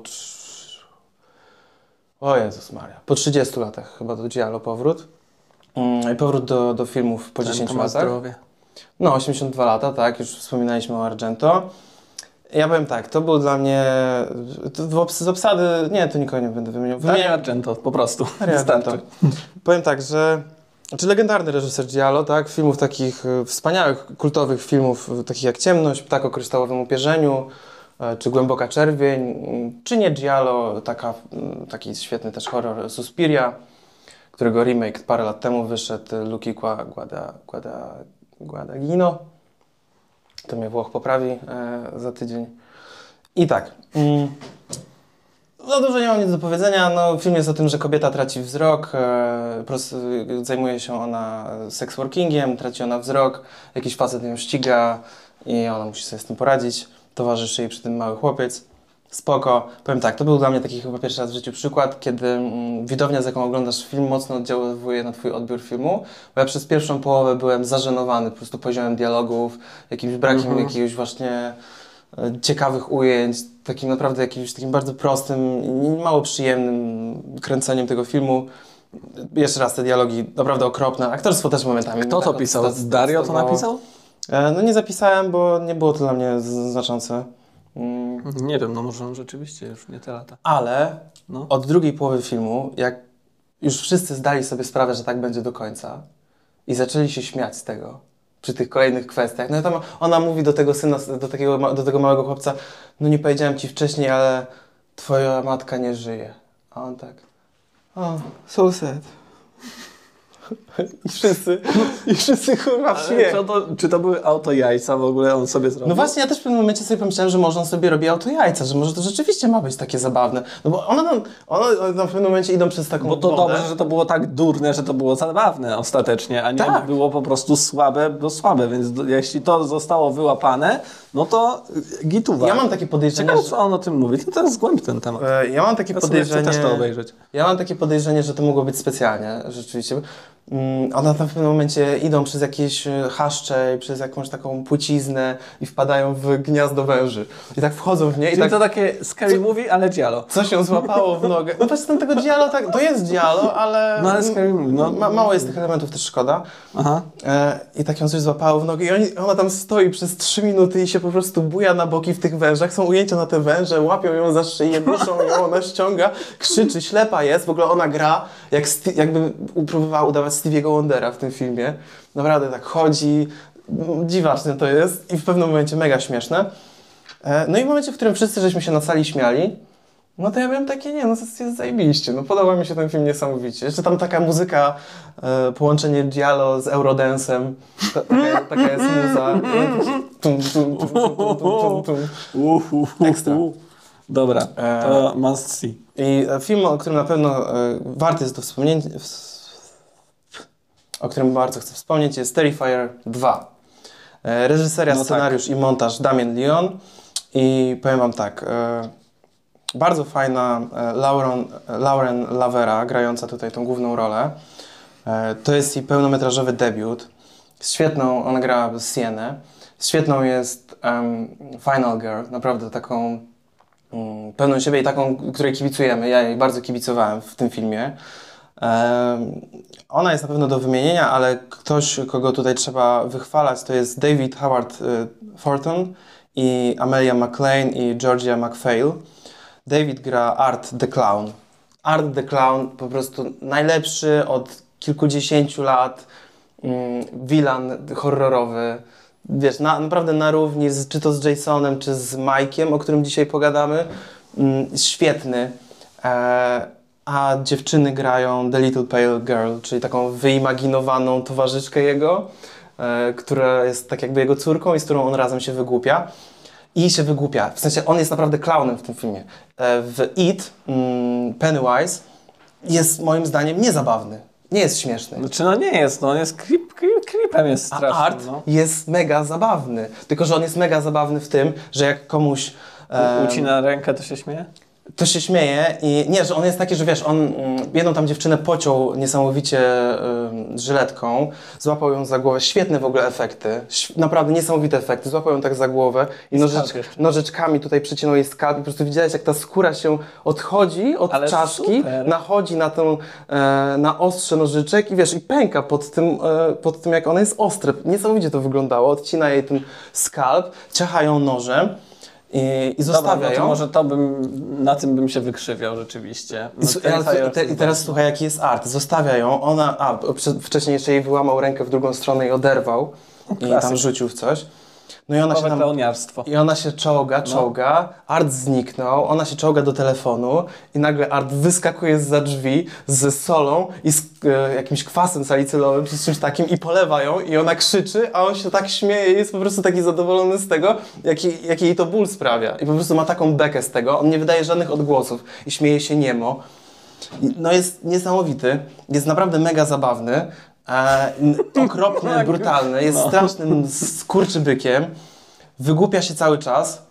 O Jezus Maria. Po 30 latach chyba do Giallo powrót. Mm, I powrót do, do filmów po 10 Ten ma latach. zdrowie. No, 82 lata, tak, już wspominaliśmy o Argento. Ja powiem tak, to był dla mnie. To z obsady. Nie, to nikogo nie będę wymieniał. Dario Wymieniam. Argento, po prostu. Dario. Argento. Powiem tak, że. Znaczy legendarny reżyser Giallo, tak? Filmów takich e, wspaniałych, kultowych filmów, e, takich jak Ciemność, Ptak o kryształowym upierzeniu, e, czy Głęboka czerwień, czy nie Giallo, taka, taki świetny też horror Suspiria, którego remake parę lat temu wyszedł, Luki Gua- Guada, Guada, Guadagnino. To mnie Włoch poprawi e, za tydzień. I tak. Mm, za dużo nie mam nic do powiedzenia. No, film jest o tym, że kobieta traci wzrok, e, pros- zajmuje się ona seksworkingiem, traci ona wzrok, jakiś facet ją ściga i ona musi sobie z tym poradzić. Towarzyszy jej przy tym mały chłopiec. Spoko. Powiem tak, to był dla mnie taki chyba pierwszy raz w życiu przykład, kiedy mm, widownia, z jaką oglądasz film, mocno oddziaływuje na twój odbiór filmu. Bo ja przez pierwszą połowę byłem zażenowany po prostu poziomem dialogów, jakimś brakiem Mhm. jakiegoś właśnie e, ciekawych ujęć, takim naprawdę jakimś takim bardzo prostym i mało przyjemnym kręceniem tego filmu. Jeszcze raz te dialogi naprawdę okropne. Aktorstwo też momentami. Kto to tak pisał? odsta- Dario to napisał? E, No nie zapisałem, bo nie było to dla mnie znaczące. Mm, Nie wiem, no może on rzeczywiście już nie te lata. Ale No. od drugiej połowy filmu, jak już wszyscy zdali sobie sprawę, że tak będzie do końca i zaczęli się śmiać z tego przy tych kolejnych kwestiach. No i tam ona mówi do tego syna, do, takiego, do tego małego chłopca, no nie powiedziałem ci wcześniej, ale twoja matka nie żyje. A on tak, o, so sad. I wszyscy, i wszyscy kurwa w śmiech. czy to, czy to były auto jajca w ogóle on sobie zrobił? No właśnie, ja też w pewnym momencie sobie pomyślałem, że może on sobie robi auto jajca, że może to rzeczywiście ma być takie zabawne. No bo one, tam- one, one tam w pewnym momencie idą przez taką Bo to wodę. dobrze, że to było tak durne, że to było zabawne ostatecznie, a nie Tak. było po prostu słabe, bo słabe, więc jeśli to zostało wyłapane, no to gituwa. Ja mam takie podejrzenie, Ciekawe, że- co on o tym mówi. To teraz zgłęb ten temat. E, Ja mam takie Ja podejrzenie. też to obejrzeć. Ja mam takie podejrzenie, że to mogło być specjalnie, rzeczywiście. Mm, One tam w pewnym momencie idą przez jakieś e, chaszcze, i przez jakąś taką płciznę i wpadają w gniazdo węży. I tak wchodzą w nie i Czyli tak to takie scary movie, ale dzialo. coś ją złapało w nogę. No właśnie tego dialo, tak, to jest dialo, ale, No ale scary movie, no. ma, mało jest tych elementów, też szkoda. Aha. E, I tak ją coś złapało w nogę i oni, ona tam stoi przez trzy minuty i się po prostu buja na boki w tych wężach. Są ujęcia na te węże, łapią ją za szyję, duszą ją, ona ściąga, krzyczy, ślepa jest. W ogóle ona gra, jak jakby próbowała udawać Stevie'ego Wondera w tym filmie. Naprawdę tak chodzi, dziwaczne to jest i w pewnym momencie mega śmieszne. E, No i w momencie, w którym wszyscy żeśmy się na sali śmiali, no to ja miałem takie, nie, no to jest zajebiście, no podoba mi się ten film niesamowicie. Jeszcze tam taka muzyka, e, połączenie Diallo z Eurodensem, ta, taka, taka jest muza. Tum, tum, tum, tum, tum, tum, tum. Ekstra. Dobra, E, to must see. I film, o którym na pewno warty jest do wspomnienia, o którym bardzo chcę wspomnieć, jest Terrifier 2. E, Reżyseria, No tak. scenariusz i montaż Damien Leon. I powiem wam tak, e, bardzo fajna e, Lauren, Lauren Lavera, grająca tutaj tą główną rolę. To jest jej pełnometrażowy debiut. Świetną, ona grała Sienę. Świetną jest em, Final Girl, naprawdę taką mm, pełną siebie i taką, której kibicujemy. Ja jej bardzo kibicowałem w tym filmie. Em, Ona jest na pewno do wymienienia, ale ktoś, kogo tutaj trzeba wychwalać, to jest David Howard y, Thornton i Amelia McLean i Georgia McPhail. David gra Art the Clown. Art the Clown po prostu najlepszy od kilkudziesięciu lat mm, villain horrorowy. Wiesz, na, naprawdę na równi z, czy to z Jasonem, czy z Mike'iem, o którym dzisiaj pogadamy. Mm, świetny. E, a dziewczyny grają The Little Pale Girl, czyli taką wyimaginowaną towarzyszkę jego, e, która jest tak jakby jego córką i z którą on razem się wygłupia. I się wygłupia. W sensie on jest naprawdę klaunem w tym filmie. E, w It mm, Pennywise jest moim zdaniem niezabawny. Nie jest śmieszny. Znaczy no nie jest, no on jest creep, creep, creepem jest A strasznym, Art no. jest mega zabawny. Tylko, że on jest mega zabawny w tym, że jak komuś. em, Ucina rękę, to się śmieje? To się śmieje i nie, że on jest taki, że wiesz, on mm, jedną tam dziewczynę pociął niesamowicie ym, żyletką, złapał ją za głowę, świetne w ogóle efekty, naprawdę niesamowite efekty, złapał ją tak za głowę i nożycz, nożyczkami tutaj przycinał jej skalp i po prostu widziałeś, jak ta skóra się odchodzi od Ale czaszki, super. nachodzi na tą, e, na ostrze nożyczek i wiesz, i pęka pod tym, e, pod tym, jak ona jest ostre. Niesamowicie to wyglądało, odcina jej ten skalp, ciacha ją nożem i, i Dobra, zostawia no to ją. może to bym, na tym bym się wykrzywiał rzeczywiście. I, No, ale, Fire te, I teraz słuchaj, jaki jest art. Zostawia ją, ona, a wcześniej jeszcze jej wyłamał rękę w drugą stronę i oderwał i tam Klasyk. rzucił w coś. No i ona się tam, i ona się czołga, No. czołga, Art zniknął, ona się czołga do telefonu i nagle Art wyskakuje za drzwi z solą i z e, jakimś kwasem salicylowym czy z czymś takim i polewa ją i ona krzyczy, a on się tak śmieje i jest po prostu taki zadowolony z tego, jaki, jaki jej to ból sprawia. I po prostu ma taką bekę z tego, on nie wydaje żadnych odgłosów i śmieje się niemo. No jest niesamowity, jest naprawdę mega zabawny, e, okropny, brutalny, jest No. strasznym skurczybykiem, wygłupia się cały czas.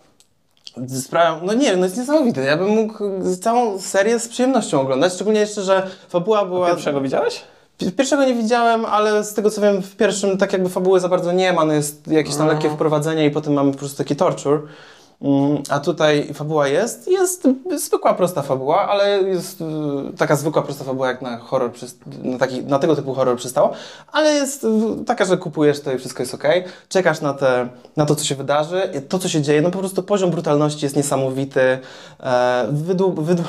Sprawia, no nie wiem, no jest niesamowity. Ja bym mógł całą serię z przyjemnością oglądać, szczególnie jeszcze, że fabuła była... Pierwszego widziałeś? Pi- Pierwszego nie widziałem, ale z tego co wiem, w pierwszym tak jakby fabuły za bardzo nie ma, no jest jakieś tam lekkie wprowadzenie i potem mamy po prostu taki torture. Mm, A tutaj fabuła jest, jest zwykła, prosta fabuła, ale jest y, taka zwykła, prosta fabuła jak na horror, na, taki, na tego typu horror przystało, ale jest y, taka, że kupujesz to i wszystko jest ok, czekasz na, te, na to, co się wydarzy, i to, co się dzieje, no po prostu poziom brutalności jest niesamowity, e, wydłub, wydłub,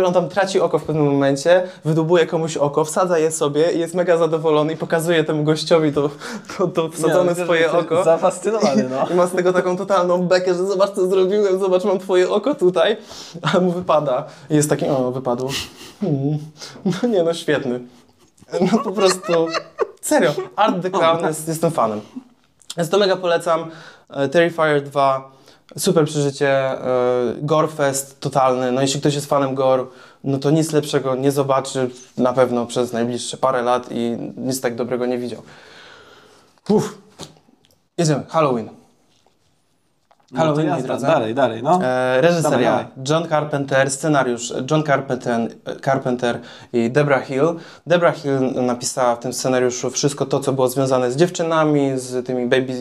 on tam traci oko w pewnym momencie, wydłubuje komuś oko, wsadza je sobie i jest mega zadowolony i pokazuje temu gościowi to, to, to wsadzone widzę, swoje oko. Zafascynowany, no. I ma z tego taką totalną bekę, że zobacz co zrobiłem, zobacz mam twoje oko tutaj, a mu wypada. I jest taki, o wypadło. Hmm. No nie no, świetny. No po prostu, serio, Art the Clown jest, jestem fanem. Więc to mega polecam. E, Terrifier 2, super przeżycie, e, Gorefest totalny. No jeśli ktoś jest fanem gore, no to nic lepszego nie zobaczy na pewno przez najbliższe parę lat i nic tak dobrego nie widział. Uff. Jedziemy, Halloween. No Halloween, jazda, drodzy. dalej, dalej, no. E, reżyseria dawaj. John Carpenter, scenariusz John Carpenter, Carpenter i Debra Hill. Debra Hill napisała w tym scenariuszu wszystko to, co było związane z dziewczynami, z tymi baby,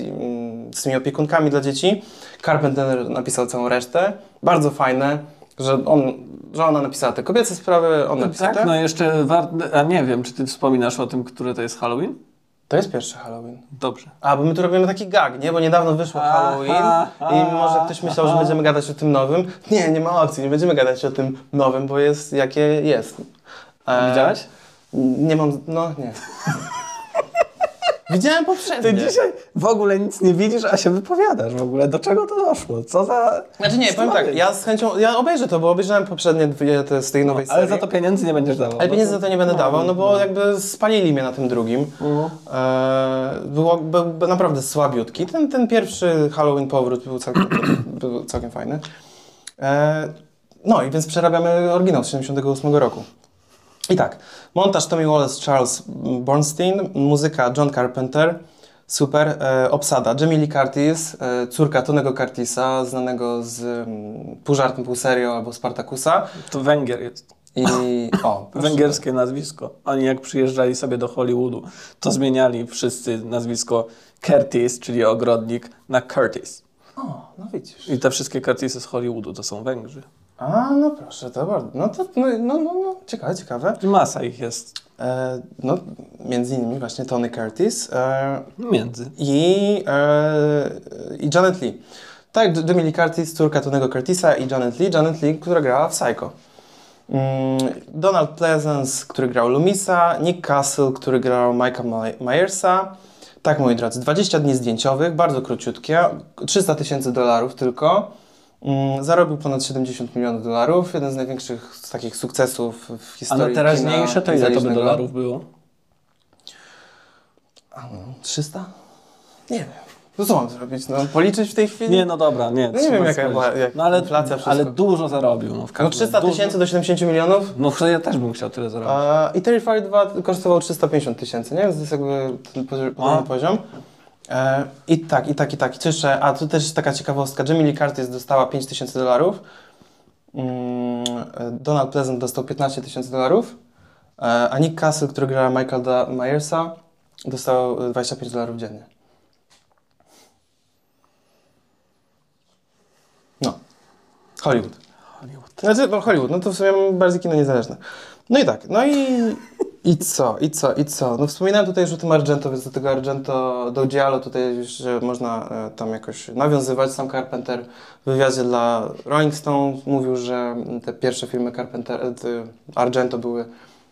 z tymi opiekunkami dla dzieci. Carpenter napisał całą resztę. Bardzo fajne, że, on, że ona napisała te kobiece sprawy, on napisał Tak, te. no jeszcze war... A nie wiem, czy ty wspominasz o tym, które to jest Halloween? To jest pierwszy Halloween. Dobrze. A, bo my tu robimy taki gag, nie? Bo niedawno wyszło Aha, Halloween i może ktoś myślał, że aha. będziemy gadać o tym nowym. Nie, nie ma opcji, nie będziemy gadać o tym nowym, bo jest jakie jest. E, Widziałeś? Nie mam, no nie. Widziałem poprzednie. Ty dzisiaj w ogóle nic nie widzisz, a się wypowiadasz w ogóle. Do czego to doszło? Co za... Znaczy nie, powiem tak, ja z chęcią, ja obejrzę to, bo obejrzałem poprzednie dwie te z tej nowej serii. Ale za to pieniędzy nie będziesz dawał. Ale pieniędzy za to nie będę dawał, no bo jakby spalili mnie na tym drugim. E, było, był, był naprawdę słabiutki. Ten, ten pierwszy Halloween powrót był całkiem, był całkiem fajny. E, no i więc przerabiamy oryginał z 78 roku. I tak, montaż Tommy Wallace, Charles Bernstein, muzyka John Carpenter, super, e, obsada Jamie Lee Curtis, e, córka Tonego Curtisa, znanego z mm, Pół żartem, pół serio albo Spartakusa. To Węgier jest. I o. Węgierskie nazwisko. Oni jak przyjeżdżali sobie do Hollywoodu, to zmieniali wszyscy nazwisko Curtis, czyli ogrodnik, na Curtis. O, no widzisz. I te wszystkie Curtisy z Hollywoodu to są Węgrzy. A, no proszę, to bardzo. No to, no, no, no, no ciekawe, ciekawe. Masa ich jest E, no, między innymi właśnie Tony Curtis e, między. i, e, i Janet Lee. Tak, Jamie Lee Curtis, córka Tonego Curtisa i Janet Lee. Janet Lee, która grała w Psycho. Mm, Donald Pleasance, który grał Lumisa, Nick Castle, który grał Mike'a My- Myersa. Tak, moi drodzy, 20 dni zdjęciowych, bardzo króciutkie, 300 tysięcy dolarów tylko. Mm, Zarobił ponad 70 milionów dolarów, jeden z największych takich sukcesów w A historii na teraźniejsze to ile to by dolarów było? 300? Nie wiem. No co mam zrobić? No, policzyć w tej chwili? Nie, no dobra, nie. No nie wiem, jaka była- jak no, ale, inflacja, wszystko. ale dużo zarobił. No, w No każdym 300 dużo- tysięcy do 70 milionów. No ja też bym chciał tyle zarobić. A, I Terrifier 2 kosztował 350 tysięcy, nie? Więc to jest jakby ten podobny poziom. E, I tak, i tak, i tak. I co jeszcze? A tu też jest taka ciekawostka. Jamie Lee Curtis dostała 5 tysięcy dolarów. Mm, e, Donald Pleasant dostał 15 tysięcy dolarów. E, a Nick Castle, który gra Michaela Myersa, dostał e, 25 dolarów dziennie. No. Hollywood. Hollywood. Znaczy, no Hollywood, no to w sumie bardziej kino niezależne. No i tak, no i, i co, i co, i co? No wspominałem tutaj już o tym Argento, więc do tego Argento, do Giallo tutaj już można e, tam jakoś nawiązywać. Sam Carpenter w wywiadzie dla Rolling Stone mówił, że te pierwsze filmy Carpenter, e, Argento były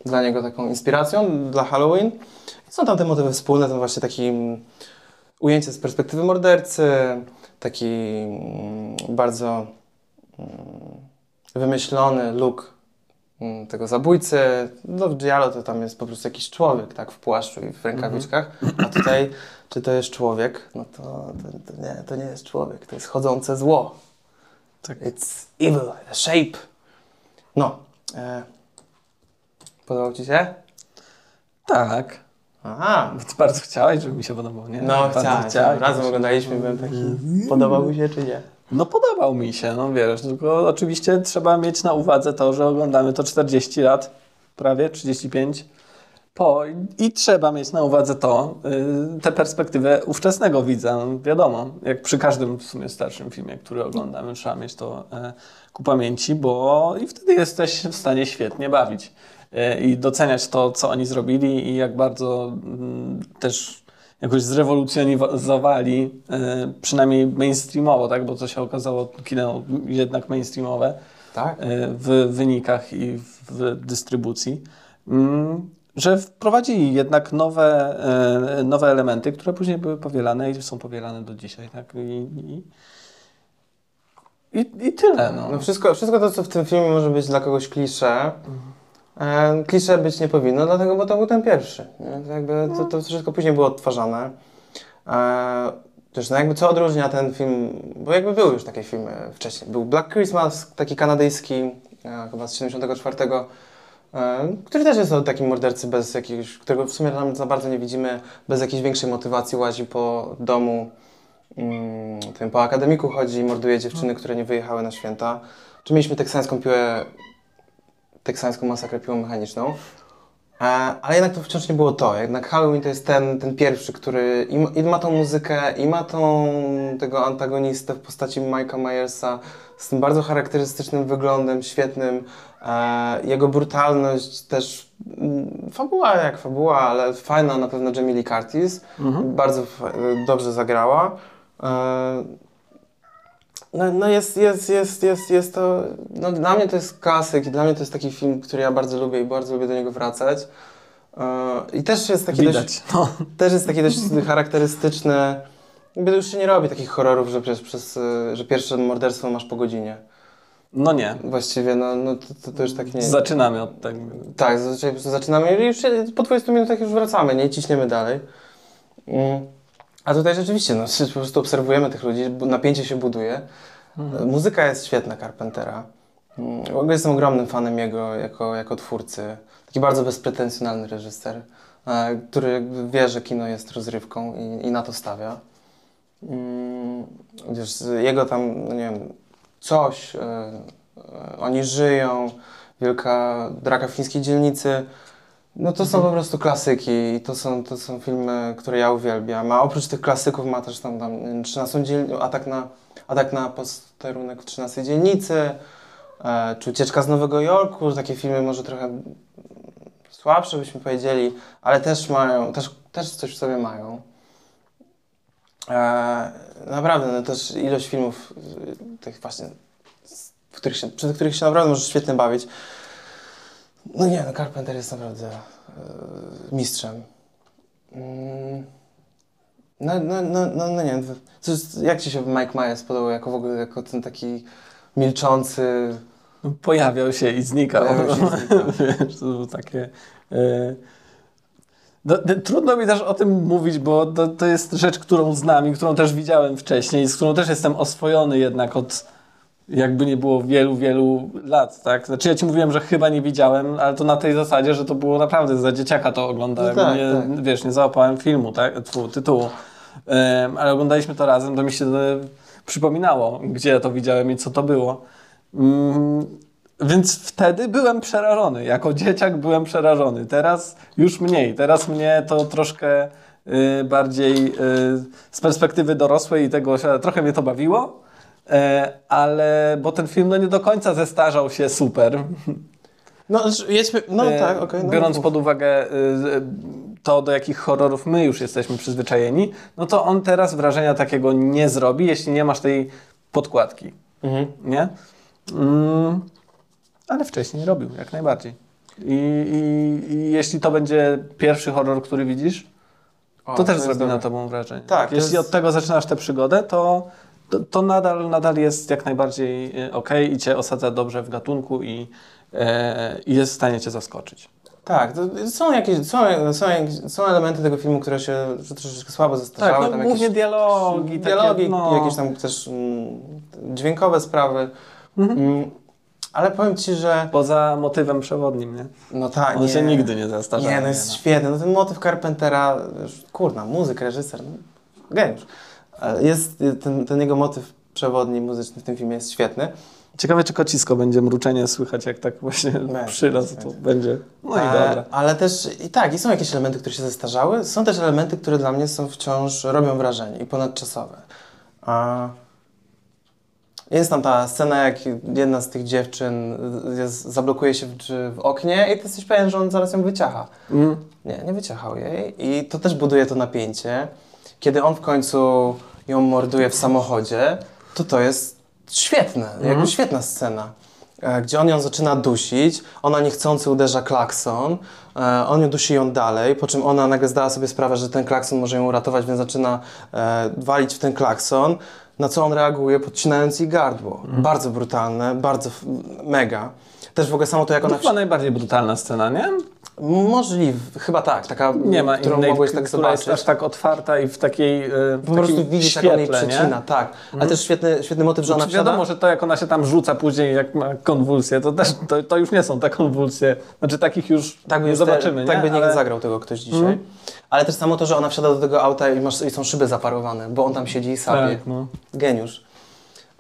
dla niego taką inspiracją dla Halloween. Są tam te motywy wspólne, to właśnie taki mm, ujęcie z perspektywy mordercy, taki mm, bardzo wymyślony look mm, tego zabójcy. No w Giallo to tam jest po prostu jakiś człowiek, tak, w płaszczu i w rękawiczkach. A tutaj, czy to jest człowiek? No to, to, to, nie, to nie jest człowiek, to jest chodzące zło. Tak. It's evil, a shape. No. E, podobał Ci się? Tak. Aha. Bardzo chciałeś, żeby mi się podobał, nie? No, chciałem. Razem oglądaliśmy, byłem taki, podobał mi się czy nie? No podobał mi się, no wiesz, tylko oczywiście trzeba mieć na uwadze to, że oglądamy to 40 lat, prawie 35 po i, trzeba mieć na uwadze to, y, tę perspektywę ówczesnego widza, no, wiadomo, jak przy każdym w sumie starszym filmie, który oglądamy, trzeba mieć to y, ku pamięci, bo i wtedy jesteś w stanie świetnie bawić y, i doceniać to, co oni zrobili i jak bardzo mm, też jakoś zrewolucjonizowali, y, przynajmniej mainstreamowo, tak? bo to się okazało kino jednak mainstreamowe Tak? y, w wynikach i w dystrybucji, mm, że wprowadzili jednak nowe, y, nowe elementy, które później były powielane i są powielane do dzisiaj. Tak? I, i, i, i tyle. No. No wszystko, wszystko to, co w tym filmie może być dla kogoś klisze, E, klisze być nie powinno, dlatego, bo to był ten pierwszy. To to, to wszystko później było odtwarzane. E, no jakby co odróżnia ten film, bo jakby były już takie filmy wcześniej. Był Black Christmas, taki kanadyjski, e, chyba z 74, e, który też jest o takim mordercy bez jakiegoś, którego w sumie tam za bardzo nie widzimy, bez jakiejś większej motywacji łazi po domu, mm, po akademiku chodzi i morduje dziewczyny, które nie wyjechały na święta. Czy mieliśmy teksańską piłę, teksańską masakrę piłą mechaniczną. E, ale jednak to wciąż nie było to. Jednak Halloween to jest ten, ten pierwszy, który i, ma- i ma tą muzykę, i ma tą, tego antagonistę w postaci Mike'a Myersa z tym bardzo charakterystycznym wyglądem, świetnym. E, jego brutalność też, mm, fabuła jak fabuła, ale fajna na pewno Jamie Lee Curtis. Bardzo fa- dobrze zagrała. E, no, no jest, jest, jest, jest, jest to, no dla mnie to jest klasyk i dla mnie to jest taki film, który ja bardzo lubię i bardzo lubię do niego wracać. E, I też jest taki dość, Widać. No. też jest taki dość charakterystyczny, jakby to już się nie robi takich horrorów, że, przez, przez, e, że pierwsze morderstwo masz po godzinie. no nie. Właściwie, no, no to, to, to już tak nie... Zaczynamy od tego. Tak, zaczynamy i już po 20 minutach już wracamy, nie ciśniemy dalej. Mm. A tutaj rzeczywiście, no, po prostu obserwujemy tych ludzi, napięcie się buduje. E, Muzyka jest świetna Carpentera. Mm, W ogóle jestem ogromnym fanem jego jako, jako twórcy. Taki bardzo bezpretensjonalny reżyser, e, który wie, że kino jest rozrywką i, i na to stawia. Mm, Wiesz, z jego tam, no nie wiem, coś, e, e, oni żyją, wielka draka w fińskiej dzielnicy. No to są po prostu klasyki i to są, to są filmy, które ja uwielbiam. A oprócz tych klasyków ma też tam, tam nie wiem, 13 dzielni- atak na, atak na posterunek w 13 dzielnicy, e, czy Ucieczka z Nowego Jorku, takie filmy może trochę słabsze byśmy powiedzieli, ale też mają, też, też coś w sobie mają. E, naprawdę, no też ilość filmów y, tych właśnie, w których się, przy których się naprawdę możesz świetnie bawić. No nie, no Carpenter jest naprawdę e, mistrzem. Mm. No, no, no, no, no nie, co, jak Ci się Mike Myers podobał jako w ogóle, jako ten taki milczący, Pojawiał się i znikał. Pojawiał się i znikał. Wiesz, to było takie... No, no, trudno mi też o tym mówić, bo to, to jest rzecz, którą znam i którą też widziałem wcześniej, z którą też jestem oswojony jednak od jakby nie było wielu, wielu lat, tak? Znaczy ja ci mówiłem, że chyba nie widziałem, ale to na tej zasadzie, że to było naprawdę za dzieciaka to oglądałem. No tak, nie, tak. Wiesz, nie załapałem filmu, tak? Tfu, tytułu. Em, ale oglądaliśmy to razem, to mi się e, przypominało, gdzie ja to widziałem i co to było. Mm, więc wtedy byłem przerażony. Jako dzieciak byłem przerażony. Teraz już mniej. Teraz mnie to troszkę y, bardziej y, z perspektywy dorosłej i tego trochę mnie to bawiło. E, ale bo ten film no nie do końca zestarzał się super. No, jedźmy, no E, tak, okej. no, biorąc pod uwagę y, y, to, do jakich horrorów my już jesteśmy przyzwyczajeni, no to on teraz wrażenia takiego nie zrobi, jeśli nie masz tej podkładki. Mhm. Nie? Mm, ale wcześniej robił, jak najbardziej. I, i, I jeśli to będzie pierwszy horror, który widzisz, O, to też jest zrobi dobre. na tobą wrażenie. Tak, to Jeśli jest- od tego zaczynasz tę przygodę, to, to, to nadal, nadal jest jak najbardziej ok i cię osadza dobrze w gatunku i, e, i jest w stanie cię zaskoczyć. Tak, są jakieś, są, są, są elementy tego filmu, które się troszeczkę słabo zestarzały. Tak, no, tam głównie jakieś, dialogi. dialogi, takie, no. jakieś tam też mm, dźwiękowe sprawy. Mm, ale powiem Ci, że Poza motywem przewodnim, nie? no tak, On nie, się nigdy nie zastarza. Nie, no jest świetny. No ten motyw Carpentera, kurna, muzyk, reżyser, no, geniusz. Jest y, ten, ten jego motyw przewodni muzyczny w tym filmie jest świetny. Ciekawe, czy kocisko będzie mruczenie słychać, jak tak właśnie Będzie, to będzie. No i E, dobra. Ale też i tak, i są jakieś elementy, które się zestarzały. Są też elementy, które dla mnie są wciąż, robią wrażenie i ponadczasowe. A jest tam ta scena, jak jedna z tych dziewczyn jest, zablokuje się w, w oknie i ty jesteś pewien, że on zaraz ją wyciacha. Mm. Nie, nie wyciachał jej i to też buduje to napięcie. Kiedy on w końcu ją morduje w samochodzie, to to jest świetne, jakby świetna scena. E, Gdzie on ją zaczyna dusić, ona niechcący uderza klakson, e, on ją dusi ją dalej, po czym ona nagle zdała sobie sprawę, że ten klakson może ją uratować, więc zaczyna e, walić w ten klakson. na co on reaguje, podcinając jej gardło. Mhm. Bardzo brutalne, bardzo mega. Też w ogóle samo to, jak To ona... chyba najbardziej brutalna scena, nie? Możliwe, chyba tak, taka, Nie ma którą innej, mogłeś tak która jest zobaczyć. aż tak otwarta i w takiej e, w Po prostu widzisz, jak on jej przecina, nie? tak. Ale też świetny, świetny motyw, że ona Znaczy, wsiada... wiadomo, że to jak ona się tam rzuca później, jak ma konwulsje, to też to, to już nie są te konwulsje. Znaczy takich już Tak nie zobaczymy, te, Tak nie? by nie Ale- zagrał tego ktoś dzisiaj. Mhm. Ale też samo to, że ona wsiada do tego auta i, masz, i są szyby zaparowane, bo on tam siedzi i sapie. Tak, no. Geniusz.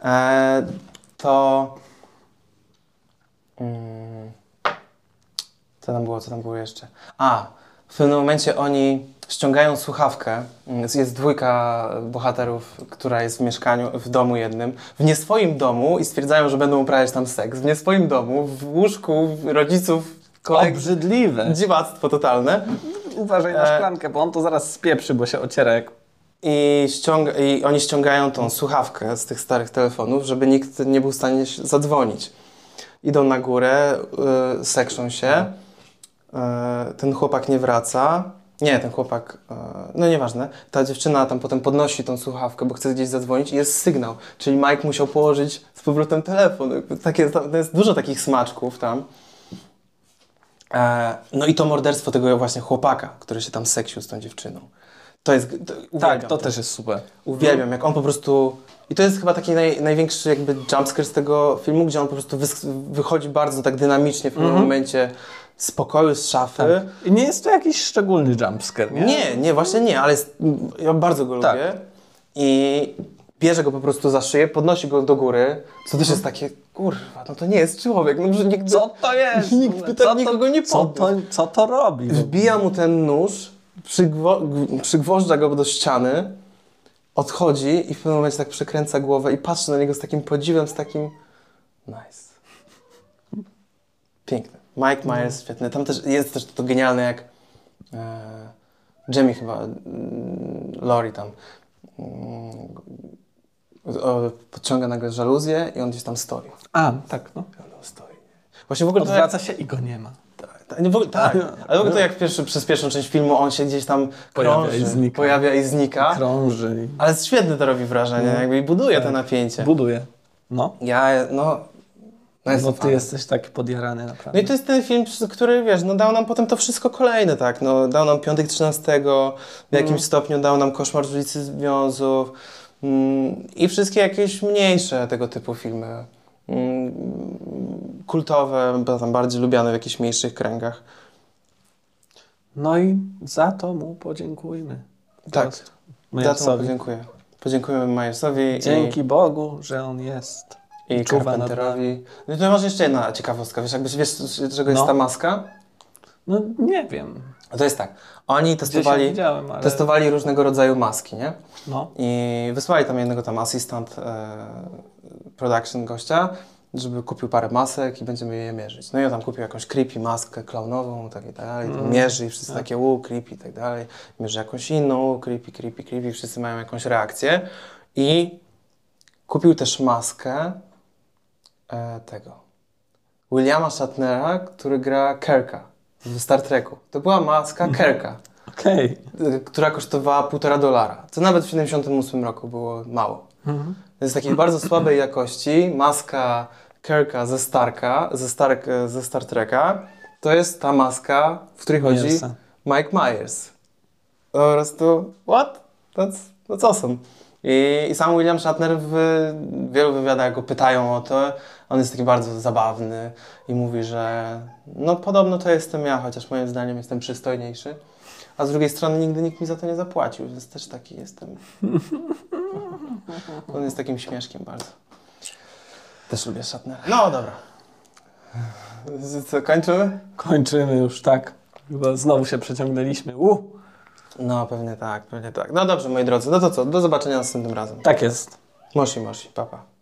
E, to... Mm, co tam było, co tam było jeszcze? A, w pewnym momencie oni ściągają słuchawkę. Mm, Jest dwójka bohaterów, która jest w mieszkaniu, w domu jednym, w nie swoim domu i stwierdzają, że będą uprawiać tam seks. W nie swoim domu, w łóżku rodziców, kolegów. Obrzydliwe. Dziwactwo totalne. Uważaj na E, szklankę, bo on to zaraz spieprzy, bo się ociera jak... I, ściąga, I oni ściągają tą słuchawkę z tych starych telefonów, żeby nikt nie był w stanie zadzwonić. Idą na górę, y, sekrzą się. Y, ten chłopak nie wraca. Nie, ten chłopak, y, no nieważne. Ta dziewczyna tam potem podnosi tą słuchawkę, bo chce gdzieś zadzwonić i jest sygnał. Czyli Mike musiał położyć z powrotem telefon. Takie, to jest dużo takich smaczków tam. E, no i to morderstwo tego właśnie chłopaka, który się tam seksił z tą dziewczyną. To jest. To, Tak, to też jest super. Uwielbiam, jak on po prostu. I to jest chyba taki naj, największy jakby jumpscare z tego filmu, gdzie on po prostu wychodzi bardzo tak dynamicznie w pewnym Mhm. momencie z pokoju, z szafy. I nie jest to jakiś szczególny jumpscare, nie? Nie, nie, właśnie nie, ale jest, ja bardzo go Tak. lubię. I bierze go po prostu za szyję, podnosi go do góry, co też jest takie, kurwa, no to nie jest człowiek. No, że nikt, Co to jest? Nikt by tak nikogo nie co to, podniósł. co to robi? Wbija mu ten nóż, przygwo, przygwożdża go do ściany, odchodzi i w pewnym momencie tak przekręca głowę i patrzy na niego z takim podziwem, z takim nice. Piękne. Mike Myers, świetny. Tam też jest też to genialne, jak e, Jamie chyba, mm, Lori tam o, podciąga nagle żaluzję i on gdzieś tam stoi. A, tak, no. On stoi. Właśnie w ogóle to jak, Odwraca się i go nie ma. tak, nie, w ogóle, tak. Ale w ogóle to jak pierwszy, przez pierwszą część filmu on się gdzieś tam Pojawia krąży, i znika. pojawia i znika. Krąży Ale świetnie to robi wrażenie, No. jakby i buduje to Tak. napięcie. Buduje. No. Ja, no... No, No ty jesteś taki podjarany naprawdę. No i to jest ten film, który, wiesz, no dał nam potem to wszystko kolejne, tak, no dał nam Piątek 13, w jakimś Mm. stopniu dał nam Koszmar z ulicy Związów mm, i wszystkie jakieś mniejsze tego typu filmy, mm, kultowe, bo tam bardziej lubiane w jakichś mniejszych kręgach. No i za to mu podziękujmy. Tak, Teraz za to podziękuję. Podziękujemy Myersowi Dzięki Bogu, że on jest. I, czuwa Carpenterowi. No to może jeszcze jedna ciekawostka, wiesz, jakbyś wiesz, czego jest No. ta maska? No nie wiem. To jest tak, oni testowali, ale... testowali różnego rodzaju maski, nie? No. I wysłali tam jednego tam asystent e, production gościa, żeby kupił parę masek i będziemy je mierzyć. No i on tam kupił jakąś creepy maskę klaunową, tak i tak dalej, Mm. mierzy i wszyscy Tak. takie u, creepy i tak dalej. Mierzy jakąś inną, creepy, creepy, creepy, wszyscy mają jakąś reakcję. I kupił też maskę e, tego Williama Shatnera, który gra Kirka w Star Treku. To była maska Kirka Okej. y, która kosztowała półtora dolara, co nawet w 78 roku było mało. Mhm. To jest takiej bardzo słabej jakości maska Kirka ze Starka, ze, Stark, ze Star Treka. To jest ta maska, w której chodzi Myersa. Mike Myers. Po prostu, what? That's, that's awesome. I, I sam William Shatner w wielu wywiadach go pytają o to. On jest taki bardzo zabawny i mówi, że no podobno to jestem ja, chociaż moim zdaniem jestem przystojniejszy. A z drugiej strony nigdy nikt mi za to nie zapłacił, więc też taki jestem. On jest takim śmieszkiem bardzo. Też lubię Shatnera. No dobra. Co, kończymy? Kończymy już, tak. Chyba znowu się przeciągnęliśmy. U, No pewnie tak, pewnie tak. No dobrze moi drodzy, no to co, do zobaczenia następnym razem. tak jest. Moshi, moshi, papa.